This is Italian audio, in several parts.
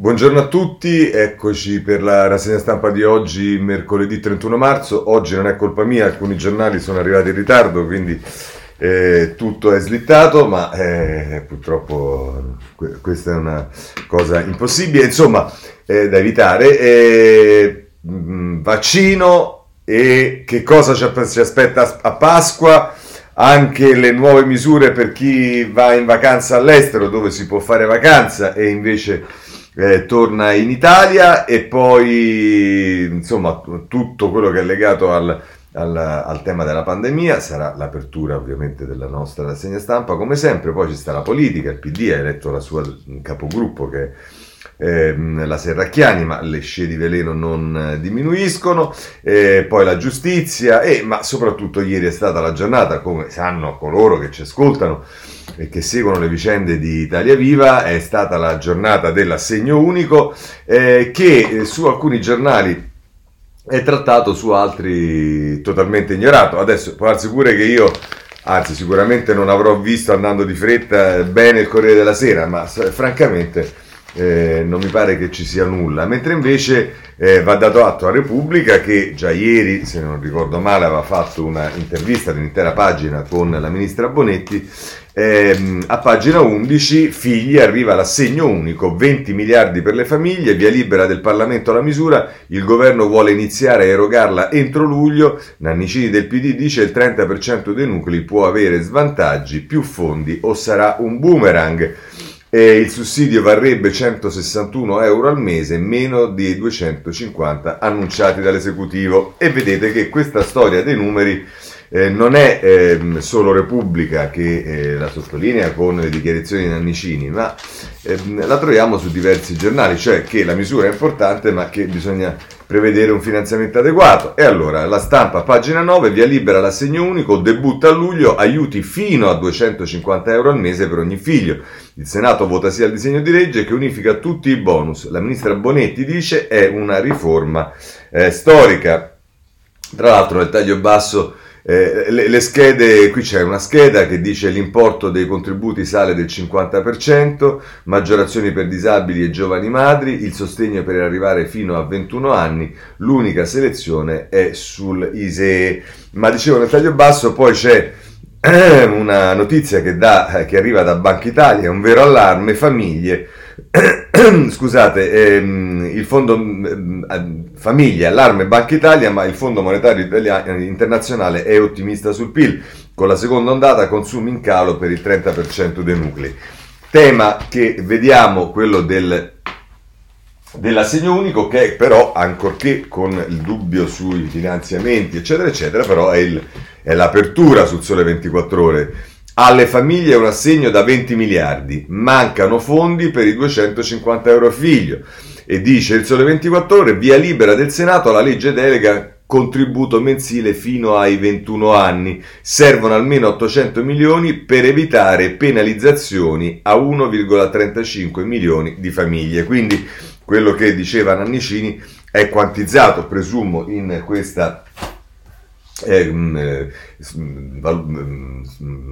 Buongiorno a tutti, eccoci per la rassegna stampa di oggi, mercoledì 31 marzo. Oggi non è colpa mia, alcuni giornali sono arrivati in ritardo, quindi eh, tutto è slittato, ma eh, purtroppo que- questa è una cosa impossibile, insomma, eh, da evitare. Mh, mm, vaccino e che cosa ci, ci aspetta a Pasqua? anche le nuove misure per chi va in vacanza all'estero dove si può fare vacanza e invece eh, torna in Italia e poi insomma tutto quello che è legato al, al, al, tema della pandemia sarà l'apertura ovviamente della nostra rassegna stampa. Come sempre poi ci sta la politica il PD ha eletto la sua capogruppo che è ehm, la Serracchiani, ma le scie di veleno non eh, diminuiscono, eh, poi la giustizia e ma soprattutto ieri è stata la giornata, come sanno coloro che ci ascoltano e che seguono le vicende di Italia Viva, è stata la giornata dell'assegno unico eh, che eh, su alcuni giornali è trattato, su altri totalmente ignorato. Adesso può darsi pure che io anzi sicuramente non avrò visto andando di fretta bene il Corriere della Sera, ma francamente eh, non mi pare che ci sia nulla, mentre invece eh, va dato atto a Repubblica che già ieri, se non ricordo male, aveva fatto una intervista di un'intera pagina con la ministra Bonetti. Ehm, a pagina 11, figli, arriva l'assegno unico, 20 miliardi per le famiglie, via libera del Parlamento la misura, il governo vuole iniziare a erogarla entro luglio, Nannicini del PD dice il 30% dei nuclei può avere svantaggi, più fondi o sarà un boomerang e il sussidio varrebbe 161 euro al mese, meno dei 250 annunciati dall'esecutivo. E vedete che questa storia dei numeri eh, non è eh, solo Repubblica che eh, la sottolinea con le dichiarazioni di Nannicini, ma ehm, la troviamo su diversi giornali, cioè che la misura è importante ma che bisogna prevedere un finanziamento adeguato. E allora, la stampa, pagina 9, via libera l'assegno unico, debutta a luglio, aiuti fino a 250 euro al mese per ogni figlio. Il Senato vota sia il disegno di legge che unifica tutti i bonus. La ministra Bonetti dice è una riforma eh, storica. Tra l'altro nel taglio basso eh, le, le, schede, qui c'è una scheda che dice l'importo dei contributi sale del 50%, maggiorazioni per disabili e giovani madri, il sostegno per arrivare fino a 21 anni, l'unica selezione è sul ISEE. Ma dicevo nel taglio basso poi c'è una notizia che, da, che arriva da Banca Italia, un vero allarme, famiglie scusate, ehm, il fondo ehm, famiglie, allarme Banca Italia, ma il Fondo Monetario Internazionale è ottimista sul PIL, con la seconda ondata consumi in calo per il 30% dei nuclei. Tema che vediamo, quello del, dell'assegno unico, che però, ancorché con il dubbio sui finanziamenti, eccetera, eccetera, però è, il, è l'apertura sul sole 24 ore alle famiglie un assegno da 20 miliardi, mancano fondi per i 250 euro a figlio. E dice il Sole 24 ore, via libera del Senato alla legge delega contributo mensile fino ai 21 anni. Servono almeno 800 milioni per evitare penalizzazioni a 1,35 milioni di famiglie. Quindi quello che diceva Nannicini è quantizzato, presumo, in questa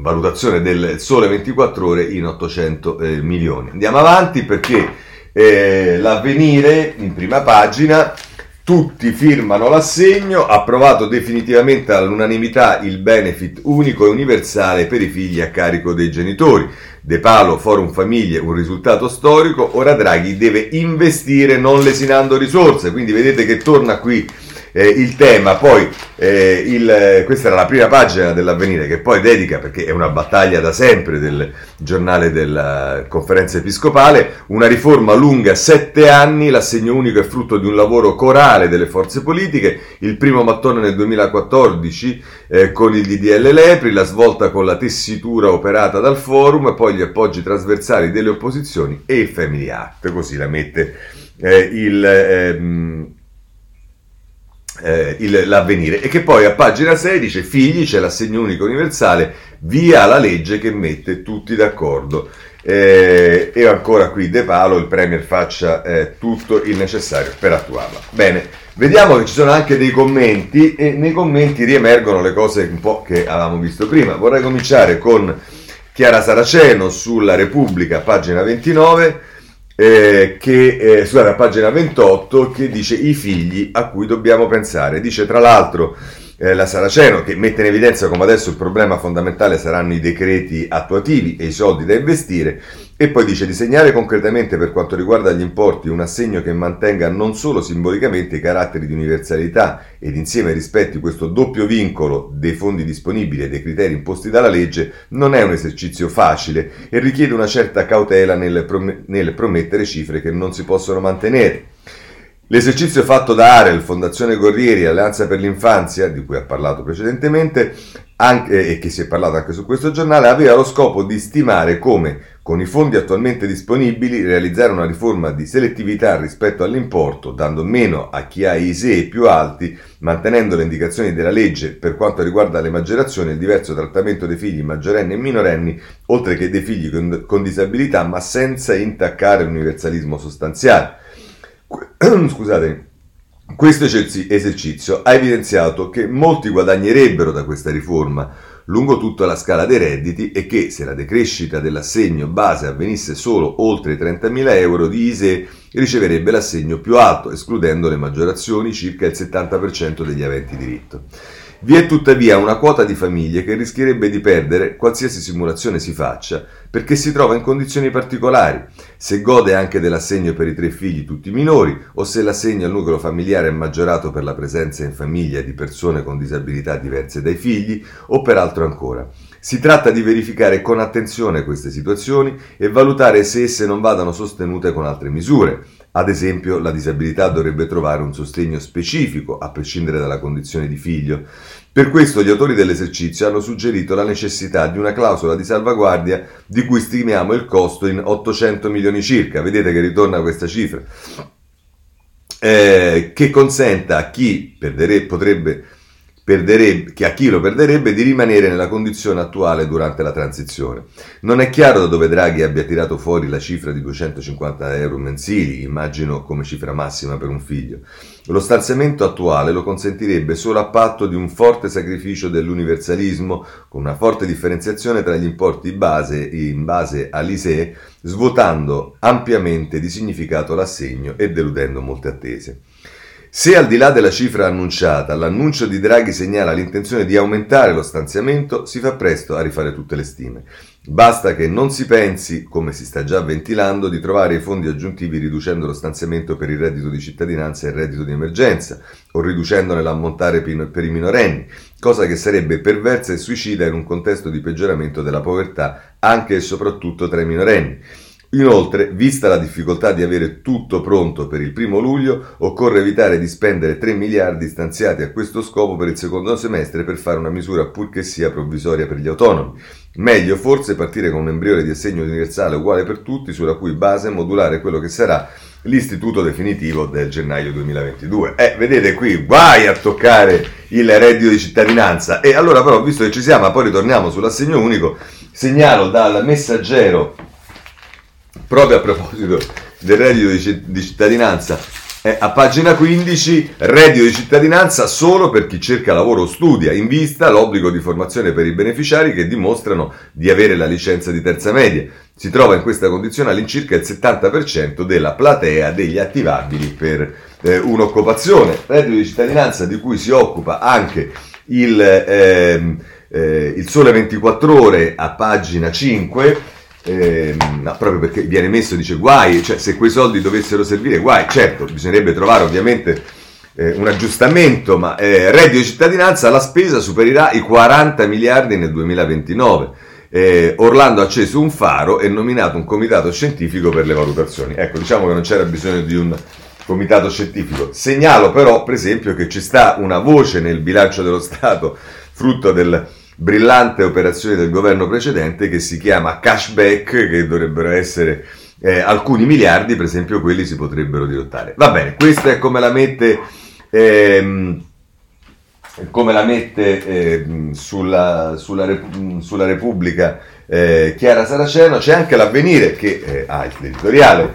valutazione del sole 24 ore in 800 eh, milioni. Andiamo avanti perché eh, l'avvenire in prima pagina tutti firmano l'assegno, approvato definitivamente all'unanimità il benefit unico e universale per i figli a carico dei genitori. De Palo, Forum Famiglie, un risultato storico, ora Draghi deve investire non lesinando risorse, quindi vedete che torna qui eh, il tema, poi eh, il, questa era la prima pagina dell'avvenire che poi dedica, perché è una battaglia da sempre del giornale della conferenza episcopale, una riforma lunga sette anni, l'assegno unico è frutto di un lavoro corale delle forze politiche, il primo mattone nel 2014 eh, con il DDL Lepri, la svolta con la tessitura operata dal forum, poi gli appoggi trasversali delle opposizioni e il Family Act, così la mette eh, il... Ehm, eh, il, l'avvenire. E che poi a pagina 6 dice figli c'è l'assegno unico universale via la legge che mette tutti d'accordo. Eh, e ancora qui De Palo il Premier faccia eh, tutto il necessario per attuarla. Bene vediamo che ci sono anche dei commenti e nei commenti riemergono le cose un po' che avevamo visto prima. Vorrei cominciare con Chiara Saraceno sulla Repubblica pagina 29 eh, che, eh, scusate, a pagina 28 che dice i figli a cui dobbiamo pensare. Dice tra l'altro eh, la Saraceno che mette in evidenza come adesso il problema fondamentale saranno i decreti attuativi e i soldi da investire e poi dice di segnare concretamente per quanto riguarda gli importi un assegno che mantenga non solo simbolicamente i caratteri di universalità ed insieme rispetti questo doppio vincolo dei fondi disponibili e dei criteri imposti dalla legge non è un esercizio facile e richiede una certa cautela nel, prom- nel promettere cifre che non si possono mantenere. L'esercizio fatto da Arel, Fondazione Corrieri e Alleanza per l'Infanzia, di cui ha parlato precedentemente, anche, e che si è parlato anche su questo giornale, aveva lo scopo di stimare come, con i fondi attualmente disponibili, realizzare una riforma di selettività rispetto all'importo, dando meno a chi ha ISEE più alti, mantenendo le indicazioni della legge per quanto riguarda le maggiorazioni e il diverso trattamento dei figli maggiorenni e minorenni, oltre che dei figli con, con disabilità, ma senza intaccare l'universalismo sostanziale. Scusate, questo esercizio ha evidenziato che molti guadagnerebbero da questa riforma lungo tutta la scala dei redditi e che se la decrescita dell'assegno base avvenisse solo oltre i 30.000 euro di ISE riceverebbe l'assegno più alto, escludendo le maggiorazioni circa il 70% degli aventi diritto. Vi è tuttavia una quota di famiglie che rischierebbe di perdere qualsiasi simulazione si faccia perché si trova in condizioni particolari, se gode anche dell'assegno per i tre figli tutti minori o se l'assegno al nucleo familiare è maggiorato per la presenza in famiglia di persone con disabilità diverse dai figli o per altro ancora. Si tratta di verificare con attenzione queste situazioni e valutare se esse non vadano sostenute con altre misure. Ad esempio, la disabilità dovrebbe trovare un sostegno specifico, a prescindere dalla condizione di figlio. Per questo gli autori dell'esercizio hanno suggerito la necessità di una clausola di salvaguardia di cui stimiamo il costo in 800 milioni circa. Vedete che ritorna questa cifra. Eh, che consenta a chi perderebbe, potrebbe che a chi lo perderebbe di rimanere nella condizione attuale durante la transizione. Non è chiaro da dove Draghi abbia tirato fuori la cifra di 250 euro mensili, immagino come cifra massima per un figlio. Lo stanziamento attuale lo consentirebbe solo a patto di un forte sacrificio dell'universalismo, con una forte differenziazione tra gli importi base in base all'ISEE, svuotando ampiamente di significato l'assegno e deludendo molte attese. Se al di là della cifra annunciata l'annuncio di Draghi segnala l'intenzione di aumentare lo stanziamento, si fa presto a rifare tutte le stime. Basta che non si pensi, come si sta già ventilando, di trovare i fondi aggiuntivi riducendo lo stanziamento per il reddito di cittadinanza e il reddito di emergenza, o riducendone l'ammontare per i minorenni, cosa che sarebbe perversa e suicida in un contesto di peggioramento della povertà anche e soprattutto tra i minorenni. Inoltre, vista la difficoltà di avere tutto pronto per il primo luglio, occorre evitare di spendere 3 miliardi stanziati a questo scopo per il secondo semestre per fare una misura pur che sia provvisoria per gli autonomi. Meglio forse partire con un embrione di assegno universale uguale per tutti, sulla cui base modulare quello che sarà l'istituto definitivo del gennaio 2022. Eh, vedete qui, guai a toccare il reddito di cittadinanza. E allora però, visto che ci siamo, poi ritorniamo sull'assegno unico, segnalo dal messaggero proprio a proposito del reddito di cittadinanza, eh, a pagina 15, reddito di cittadinanza solo per chi cerca lavoro o studia, in vista l'obbligo di formazione per i beneficiari che dimostrano di avere la licenza di terza media. Si trova in questa condizione all'incirca il 70% della platea degli attivabili per eh, un'occupazione. Reddito di cittadinanza di cui si occupa anche il, eh, il Sole 24 Ore a pagina 5 eh, no, proprio perché viene messo, dice guai, cioè se quei soldi dovessero servire, guai, certo, bisognerebbe trovare ovviamente eh, un aggiustamento, ma eh, reddito di cittadinanza, la spesa supererà i 40 miliardi nel 2029. Eh, Orlando ha acceso un faro e nominato un comitato scientifico per le valutazioni. Ecco, diciamo che non c'era bisogno di un comitato scientifico. Segnalo però, per esempio, che ci sta una voce nel bilancio dello Stato, frutto del, brillante operazione del governo precedente che si chiama cashback, che dovrebbero essere eh, alcuni miliardi, per esempio quelli si potrebbero dirottare. Va bene, questa è come la mette, ehm, come la mette eh, sulla, sulla, sulla, Repubblica eh, Chiara Saraceno, c'è anche l'avvenire che eh, ha il editoriale.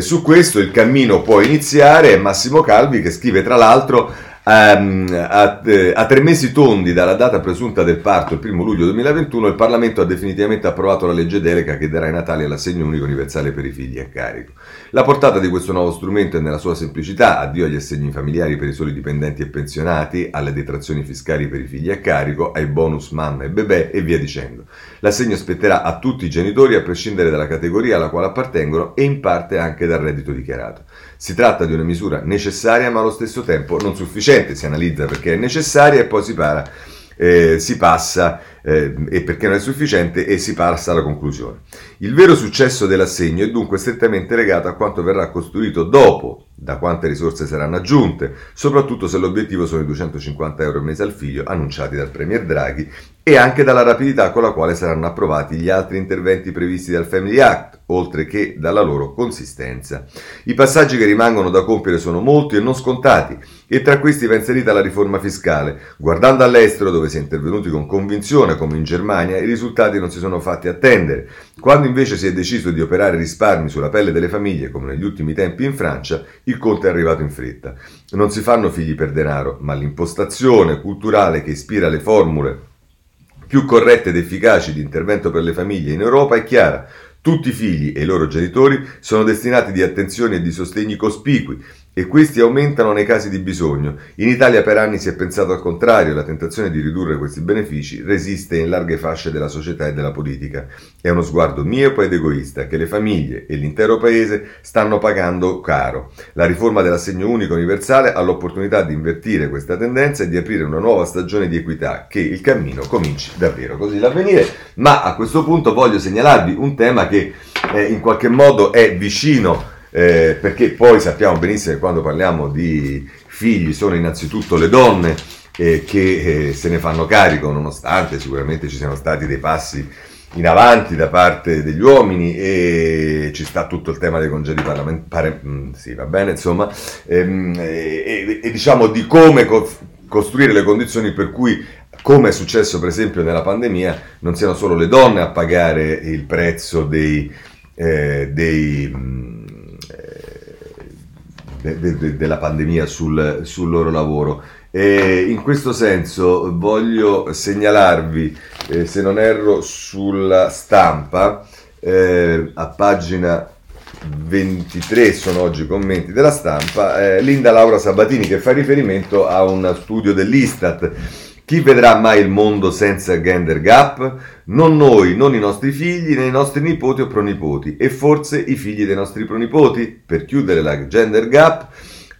su questo il cammino può iniziare, Massimo Calvi che scrive tra l'altro a, eh, a, tre mesi tondi dalla data presunta del parto, il primo luglio 2021, il Parlamento ha definitivamente approvato la legge delega che darà ai Natali l'assegno unico universale per i figli a carico. La portata di questo nuovo strumento è nella sua semplicità, addio agli assegni familiari per i soli dipendenti e pensionati, alle detrazioni fiscali per i figli a carico, ai bonus mamma e bebè e via dicendo. L'assegno spetterà a tutti i genitori a prescindere dalla categoria alla quale appartengono e in parte anche dal reddito dichiarato. Si tratta di una misura necessaria ma allo stesso tempo non sufficiente, si analizza perché è necessaria e poi si, para, eh, si passa eh, e perché non è sufficiente e si passa alla conclusione. Il vero successo dell'assegno è dunque strettamente legato a quanto verrà costruito dopo, da quante risorse saranno aggiunte, soprattutto se l'obiettivo sono i 250 euro al mese al figlio annunciati dal Premier Draghi e anche dalla rapidità con la quale saranno approvati gli altri interventi previsti dal Family Act, oltre che dalla loro consistenza. I passaggi che rimangono da compiere sono molti e non scontati, e tra questi va inserita la riforma fiscale. Guardando all'estero, dove si è intervenuti con convinzione, come in Germania, i risultati non si sono fatti attendere. Quando invece si è deciso di operare risparmi sulla pelle delle famiglie, come negli ultimi tempi in Francia, il conto è arrivato in fretta. Non si fanno figli per denaro, ma l'impostazione culturale che ispira le formule più corrette ed efficaci di intervento per le famiglie in Europa è chiara. Tutti i figli e i loro genitori sono destinati di attenzioni e di sostegni cospicui e questi aumentano nei casi di bisogno. In Italia per anni si è pensato al contrario, la tentazione di ridurre questi benefici resiste in larghe fasce della società e della politica. È uno sguardo miope ed egoista che le famiglie e l'intero paese stanno pagando caro. La riforma dell'assegno unico universale ha l'opportunità di invertire questa tendenza e di aprire una nuova stagione di equità, che il cammino cominci davvero così l'avvenire. Ma a questo punto voglio segnalarvi un tema che eh, in qualche modo è vicino eh, perché poi sappiamo benissimo che quando parliamo di figli sono innanzitutto le donne eh, che eh, se ne fanno carico, nonostante sicuramente ci siano stati dei passi in avanti da parte degli uomini e ci sta tutto il tema dei congedi parlamentari, mm, sì va bene insomma, ehm, e, e, e, diciamo di come co- costruire le condizioni per cui come è successo per esempio nella pandemia, non siano solo le donne a pagare il prezzo dei, eh, dei, mm, de, de, della pandemia sul, sul loro lavoro. E in questo senso voglio segnalarvi, eh, se non erro, sulla stampa, eh, a pagina 23 sono oggi i commenti della stampa, eh, Linda Laura Sabatini che fa riferimento a uno studio dell'Istat chi vedrà mai il mondo senza gender gap? Non noi, non i nostri figli, né i nostri nipoti o pronipoti, e forse i figli dei nostri pronipoti. Per chiudere la gender gap,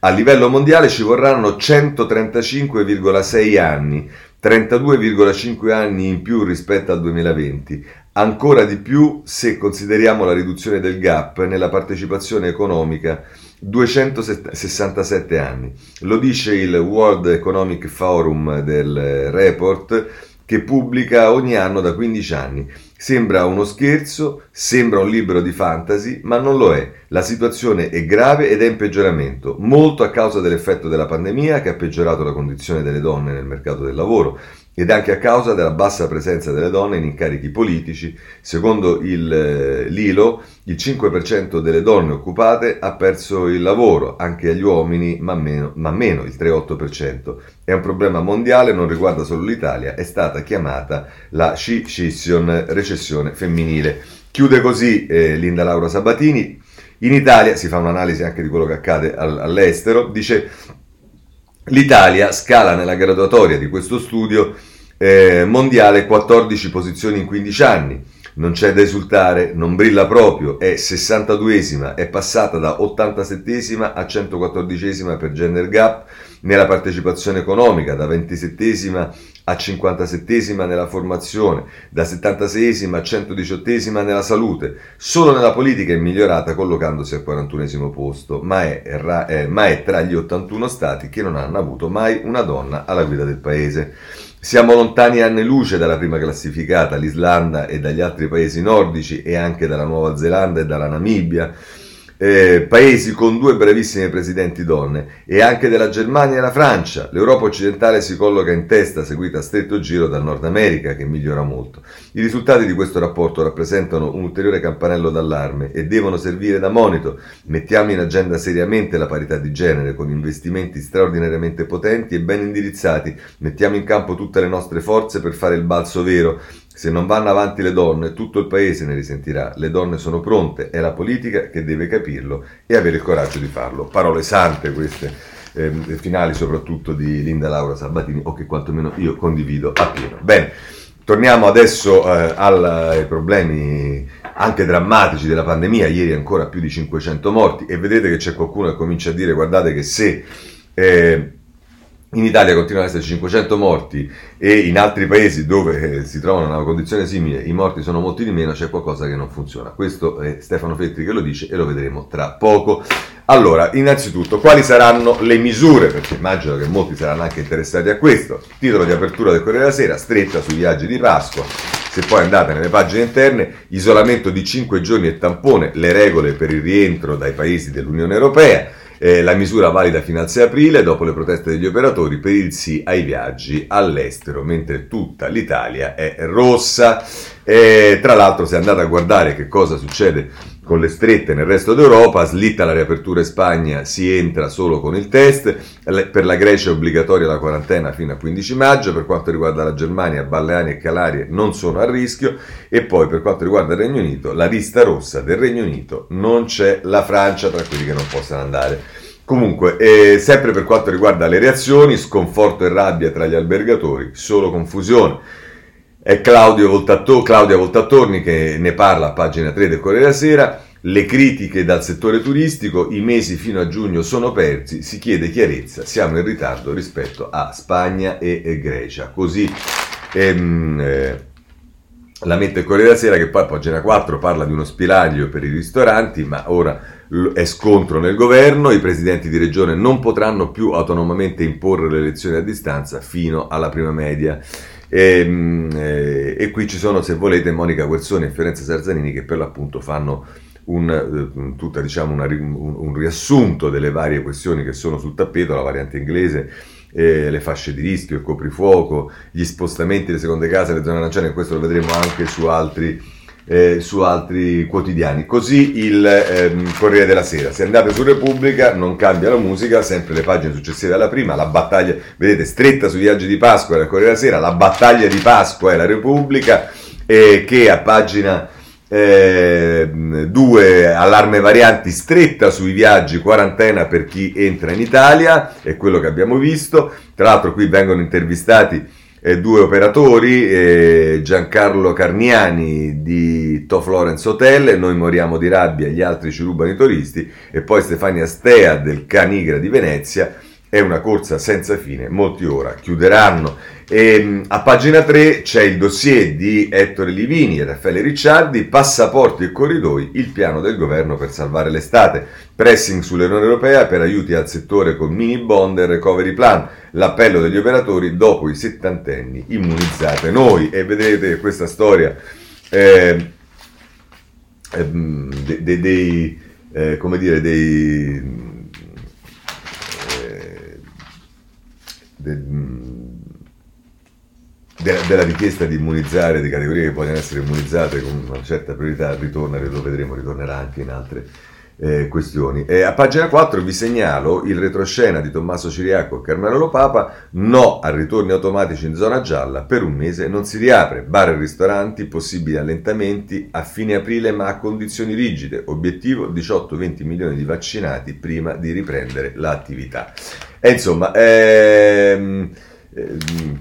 a livello mondiale ci vorranno 135,6 anni, 32,5 anni in più rispetto al 2020, ancora di più se consideriamo la riduzione del gap nella partecipazione economica 267 anni. Lo dice il World Economic Forum del report che pubblica ogni anno da 15 anni. Sembra uno scherzo, sembra un libro di fantasy, ma non lo è. La situazione è grave ed è in peggioramento, molto a causa dell'effetto della pandemia che ha peggiorato la condizione delle donne nel mercato del lavoro ed anche a causa della bassa presenza delle donne in incarichi politici. Secondo il, eh, l'ILO, il 5% delle donne occupate ha perso il lavoro, anche agli uomini, ma meno, ma meno il 3,8%. È un problema mondiale, non riguarda solo l'Italia, è stata chiamata la scission, recessione femminile. Chiude così eh, Linda Laura Sabatini. In Italia, si fa un'analisi anche di quello che accade all'estero, dice L'Italia scala nella graduatoria di questo studio eh, mondiale 14 posizioni in 15 anni. Non c'è da esultare, non brilla proprio, è 62esima, è passata da 87esima a 114esima per gender gap nella partecipazione economica, da 27esima a 57esima nella formazione, da 76esima a 118esima nella salute. Solo nella politica è migliorata collocandosi al 41esimo posto, ma è, è, ma è tra gli 81 stati che non hanno avuto mai una donna alla guida del paese. Siamo lontani anni luce dalla prima classificata, l'Islanda e dagli altri paesi nordici e anche dalla Nuova Zelanda e dalla Namibia. Eh, paesi con due bravissime presidenti donne e anche della Germania e la Francia. L'Europa occidentale si colloca in testa, seguita a stretto giro dal Nord America, che migliora molto. I risultati di questo rapporto rappresentano un ulteriore campanello d'allarme e devono servire da monito. Mettiamo in agenda seriamente la parità di genere con investimenti straordinariamente potenti e ben indirizzati. Mettiamo in campo tutte le nostre forze per fare il balzo vero se non vanno avanti le donne, tutto il paese ne risentirà. Le donne sono pronte, è la politica che deve capirlo e avere il coraggio di farlo. Parole sante queste, eh, finali soprattutto di Linda Laura Sabatini, o che quantomeno io condivido appieno. Bene, torniamo adesso eh, ai problemi anche drammatici della pandemia. Ieri ancora più di 500 morti e vedete che c'è qualcuno che comincia a dire guardate che se... Eh, in Italia continuano ad esserci 500 morti e in altri paesi dove eh, si trovano in una condizione simile i morti sono molti di meno, c'è qualcosa che non funziona. Questo è Stefano Fettri che lo dice e lo vedremo tra poco. Allora, innanzitutto, quali saranno le misure? Perché immagino che molti saranno anche interessati a questo. Titolo di apertura del Corriere della Sera, stretta sui viaggi di Pasqua. Se poi andate nelle pagine interne, isolamento di 5 giorni e tampone, le regole per il rientro dai paesi dell'Unione Europea. Eh, la misura valida fino al 6 aprile dopo le proteste degli operatori per il sì ai viaggi all'estero, mentre tutta l'Italia è rossa. Eh, tra l'altro, se andate a guardare che cosa succede con le strette nel resto d'Europa, slitta la riapertura in Spagna, si entra solo con il test, per la Grecia è obbligatoria la quarantena fino al 15 maggio, per quanto riguarda la Germania, Balleani e Calarie non sono a rischio e poi per quanto riguarda il Regno Unito, la lista rossa del Regno Unito non c'è la Francia tra quelli che non possono andare. Comunque, eh, sempre per quanto riguarda le reazioni, sconforto e rabbia tra gli albergatori, solo confusione. È Claudio Voltatto, Claudia Voltattorni che ne parla a pagina 3 del Corriere della Sera. Le critiche dal settore turistico, i mesi fino a giugno sono persi, si chiede chiarezza, siamo in ritardo rispetto a Spagna e, e Grecia. Così ehm, eh, la mette il Corriere della Sera che poi a pagina 4 parla di uno spiraglio per i ristoranti, ma ora è scontro nel governo, i presidenti di regione non potranno più autonomamente imporre le elezioni a distanza fino alla prima media. E, ehm, eh, e, qui ci sono, se volete, Monica Guerzoni e Fiorenza Sarzanini che per l'appunto fanno un, eh, tutta, diciamo una, un, un, riassunto delle varie questioni che sono sul tappeto, la variante inglese, eh, le fasce di rischio, il coprifuoco, gli spostamenti delle seconde case, le zone aranciane, questo lo vedremo anche su altri eh, su altri quotidiani. Così il ehm, Corriere della Sera. Se andate su Repubblica non cambia la musica, sempre le pagine successive alla prima, la battaglia, vedete, stretta sui viaggi di Pasqua la Corriere della Sera, la battaglia di Pasqua è la Repubblica, eh, che a pagina 2 eh, allarme varianti stretta sui viaggi, quarantena per chi entra in Italia, è quello che abbiamo visto. Tra l'altro qui vengono intervistati eh, due operatori, eh, Giancarlo Carniani di To Florence Hotel, Noi moriamo di rabbia, gli altri ci rubano i turisti, e poi Stefania Stea del Canigra di Venezia, è una corsa senza fine, molti ora chiuderanno. E, ehm, a pagina 3 c'è il dossier di Ettore Livini e Raffaele Ricciardi, passaporti e corridoi, il piano del governo per salvare l'estate, pressing sull'Unione Europea per aiuti al settore con mini bond e recovery plan, l'appello degli operatori dopo i settantenni, immunizzate noi. E vedete questa storia eh, eh, dei, dei eh, come dire, dei de, de, della richiesta di immunizzare di categorie che vogliono essere immunizzate con una certa priorità ritorna, lo vedremo, ritornerà anche in altre eh, questioni. E a pagina 4 vi segnalo il retroscena di Tommaso Ciriaco e Carmelo Lopapa, no a ritorni automatici in zona gialla, per un mese non si riapre, bar e ristoranti, possibili allentamenti a fine aprile ma a condizioni rigide, obiettivo 18-20 milioni di vaccinati prima di riprendere l'attività. E insomma, ehm, ehm,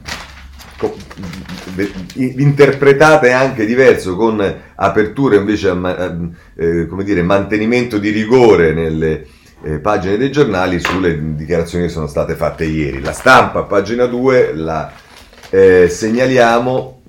interpretate anche diverso con aperture invece a eh, come dire, mantenimento di rigore nelle eh, pagine dei giornali sulle dichiarazioni che sono state fatte ieri. La stampa, pagina 2, la eh, segnaliamo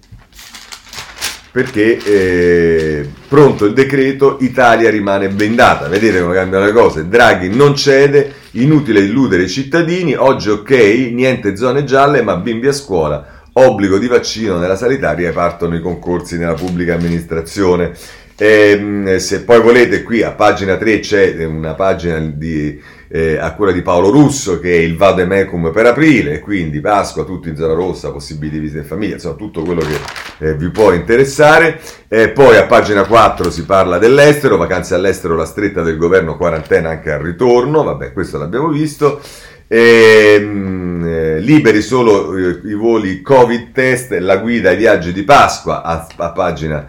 perché eh, pronto il decreto, Italia rimane blindata. Vedete come cambiano le cose. Draghi non cede, inutile illudere i cittadini, oggi ok, niente zone gialle, ma bimbi a scuola, obbligo di vaccino nella sanitaria e partono i concorsi nella pubblica amministrazione. Eh, se poi volete, qui a pagina 3 c'è una pagina di, eh, a quella di Paolo Russo che è il Vade Mecum per aprile, quindi Pasqua, tutti in zona rossa, possibili visite in famiglia, insomma tutto quello che eh, vi può interessare. poi a pagina 4 si parla dell'estero, vacanze all'estero, la stretta del governo, quarantena anche al ritorno, vabbè questo l'abbiamo visto. Ehm, eh, liberi solo eh, i voli Covid test, la guida ai viaggi di Pasqua a, a pagina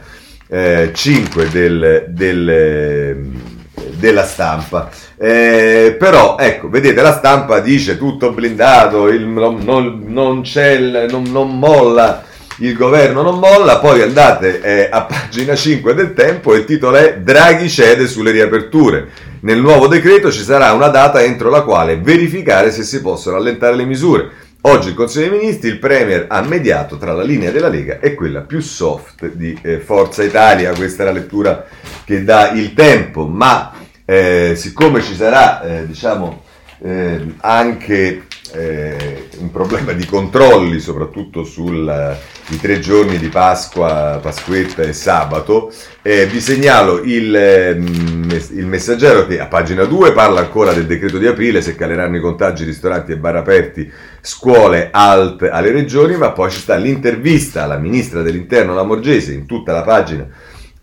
eh, 5 del, del, della stampa. Eh, però, ecco, vedete, la stampa dice tutto blindato, il, non, non, c'è, il, non, non molla il governo non molla, poi andate eh, a pagina 5 del tempo e il titolo è Draghi cede sulle riaperture. Nel nuovo decreto ci sarà una data entro la quale verificare se si possono allentare le misure. Oggi il Consiglio dei Ministri, il Premier ha mediato tra la linea della Lega e quella più soft di eh, Forza Italia. Questa è la lettura che dà il tempo, ma eh, siccome ci sarà, eh, diciamo, eh, anche eh, un problema di controlli, soprattutto sui tre giorni di Pasqua, Pasquetta e sabato. Eh, vi segnalo il, ehm, il, messaggero che a pagina 2 parla ancora del decreto di aprile, se caleranno i contagi, ristoranti e bar aperti, scuole alt alle regioni, ma poi ci sta l'intervista alla ministra dell'interno Lamorgese in tutta la pagina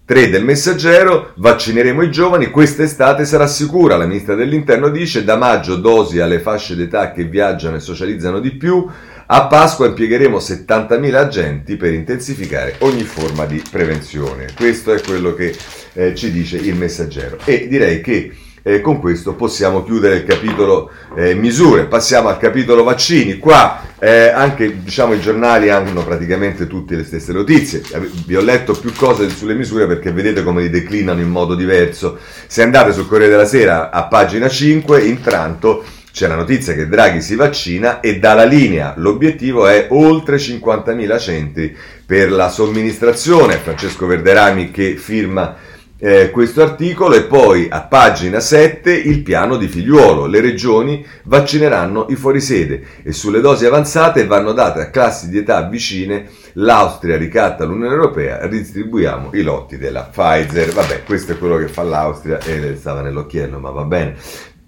3 del messaggero, vaccineremo i giovani, quest'estate sarà sicura, la ministra dell'interno dice, da maggio dosi alle fasce d'età che viaggiano e socializzano di più, a Pasqua impiegheremo 70.000 agenti per intensificare ogni forma di prevenzione. Questo è quello che eh, ci dice il messaggero. E direi che eh, con questo possiamo chiudere il capitolo eh, misure, passiamo al capitolo vaccini. Qua eh, anche diciamo, i giornali hanno praticamente tutte le stesse notizie. Vi ho letto più cose sulle misure perché vedete come li declinano in modo diverso. Se andate sul Corriere della Sera a pagina 5, intanto c'è la notizia che Draghi si vaccina e dalla linea l'obiettivo è oltre 50.000 centri per la somministrazione. Francesco Verderami che firma eh, questo articolo e poi a pagina 7 il piano di figliuolo. Le regioni vaccineranno i fuorisede e sulle dosi avanzate vanno date a classi di età vicine. L'Austria ricatta l'Unione Europea, ridistribuiamo i lotti della Pfizer. Vabbè, questo è quello che fa l'Austria e stava nell'occhiello, ma va bene.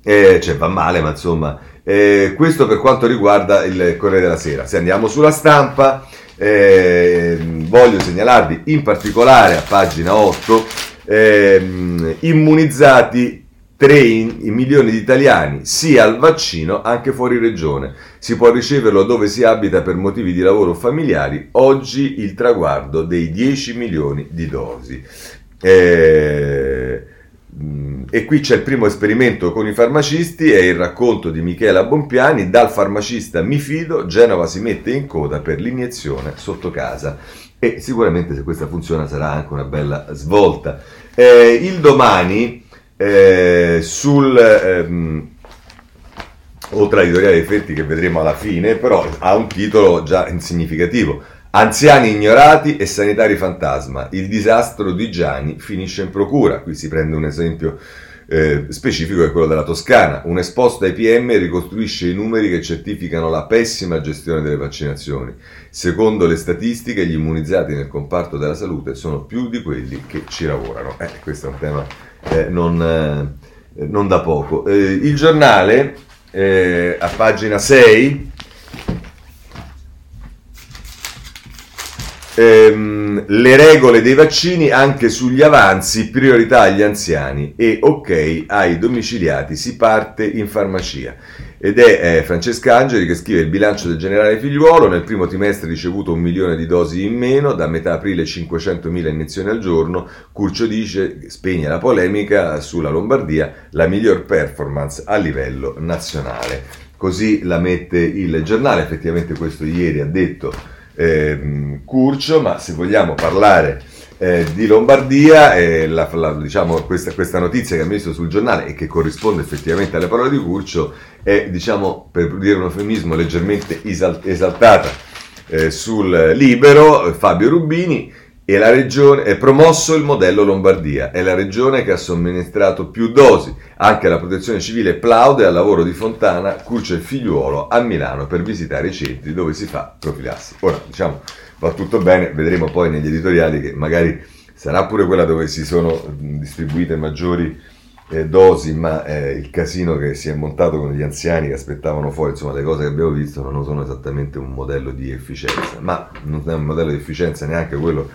Eh, cioè va male, ma insomma, eh, questo per quanto riguarda il Corriere della Sera. Se andiamo sulla stampa, eh, voglio segnalarvi in particolare a pagina 8 ehm, immunizzati 3 milioni di italiani sia al vaccino anche fuori regione. Si può riceverlo dove si abita per motivi di lavoro o familiari. Oggi il traguardo dei 10 milioni di dosi. Eh, e qui c'è il primo esperimento con i farmacisti, è il racconto di Michela Bompiani, dal farmacista mi fido, Genova si mette in coda per l'iniezione sotto casa e sicuramente se questa funziona sarà anche una bella svolta. Eh, il domani eh, sul... Ehm, oltre all'editoriale dei Ferti che vedremo alla fine, però ha un titolo già significativo. Anziani ignorati e sanitari fantasma. Il disastro di Gianni finisce in procura. Qui si prende un esempio eh, specifico è quello della Toscana. Un esposto ai PM ricostruisce i numeri che certificano la pessima gestione delle vaccinazioni. Secondo le statistiche, gli immunizzati nel comparto della salute sono più di quelli che ci lavorano. Eh, questo è un tema eh, non, eh, non, da poco. Eh, il giornale, a pagina 6, ehm, le regole dei vaccini anche sugli avanzi, priorità agli anziani e ok ai domiciliati, si parte in farmacia. Ed è eh, Francesca Angeli che scrive il bilancio del generale figliuolo, nel primo trimestre ricevuto un milione di dosi in meno, da metà aprile 500.000 iniezioni al giorno, Curcio dice, spegne la polemica sulla Lombardia, la miglior performance a livello nazionale. Così la mette il giornale, effettivamente questo ieri ha detto eh, Curcio, ma se vogliamo parlare eh, di Lombardia, eh, la, la, diciamo, questa, questa, notizia che ha messo sul giornale e che corrisponde effettivamente alle parole di Curcio è, diciamo, per dire un eufemismo, leggermente esaltata eh, sul libero Fabio Rubini e la regione, è promosso il modello Lombardia, è la regione che ha somministrato più dosi. Anche la protezione civile plaude al lavoro di Fontana, Curcio e Figliuolo a Milano per visitare i centri dove si fa profilassi. Ora, diciamo, va tutto bene, vedremo poi negli editoriali che magari sarà pure quella dove si sono distribuite maggiori eh, dosi, ma eh, il casino che si è montato con gli anziani che aspettavano fuori, insomma le cose che abbiamo visto non sono esattamente un modello di efficienza, ma non è un modello di efficienza neanche quello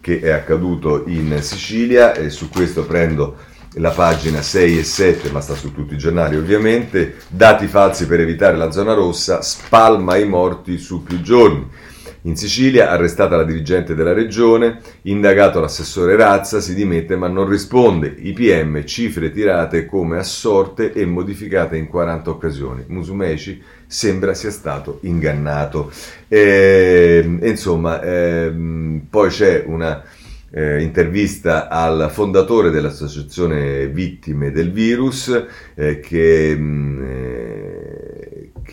che è accaduto in Sicilia e su questo prendo la pagina 6 e 7, ma sta su tutti i giornali ovviamente, dati falsi per evitare la zona rossa, spalma i morti su più giorni. In Sicilia, arrestata la dirigente della regione, indagato l'assessore Razza, si dimette ma non risponde. IPM, cifre tirate come a sorte e modificate in 40 occasioni. Musumeci sembra sia stato ingannato. E, insomma, eh, poi c'è una eh, intervista al fondatore dell'associazione Vittime del Virus, eh, che, mh, mm,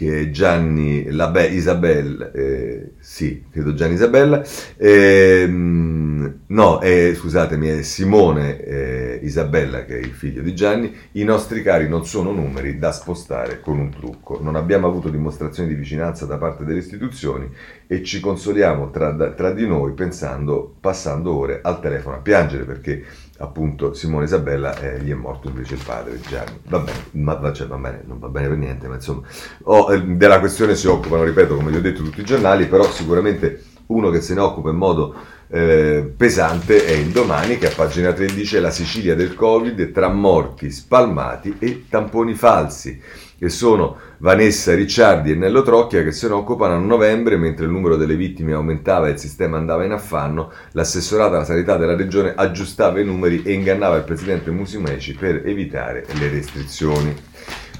che, è Gianni Labe, Isabella, eh, sì, credo Gianni Isabella, ehm, no, scusatemi, è Simone eh, Isabella che è il figlio di Gianni, i nostri cari non sono numeri da spostare con un trucco, non abbiamo avuto dimostrazioni di vicinanza da parte delle istituzioni e ci consoliamo tra, tra di noi pensando, passando ore al telefono a piangere perché appunto Simone Isabella eh, gli è morto invece il padre Gianni. Va bene, ma, cioè, va bene, non va bene per niente, ma insomma, oh, eh, della questione si occupano, ripeto, come vi ho detto, tutti i giornali, però sicuramente uno che se ne occupa in modo eh, pesante è il domani che a pagina 3 dice la Sicilia del Covid tra morti, spalmati e tamponi falsi che sono Vanessa Ricciardi e Nello Trocchia che se ne occupano a novembre mentre il numero delle vittime aumentava e il sistema andava in affanno, l'assessorata alla sanità della regione aggiustava i numeri e ingannava il presidente Musumeci per evitare le restrizioni.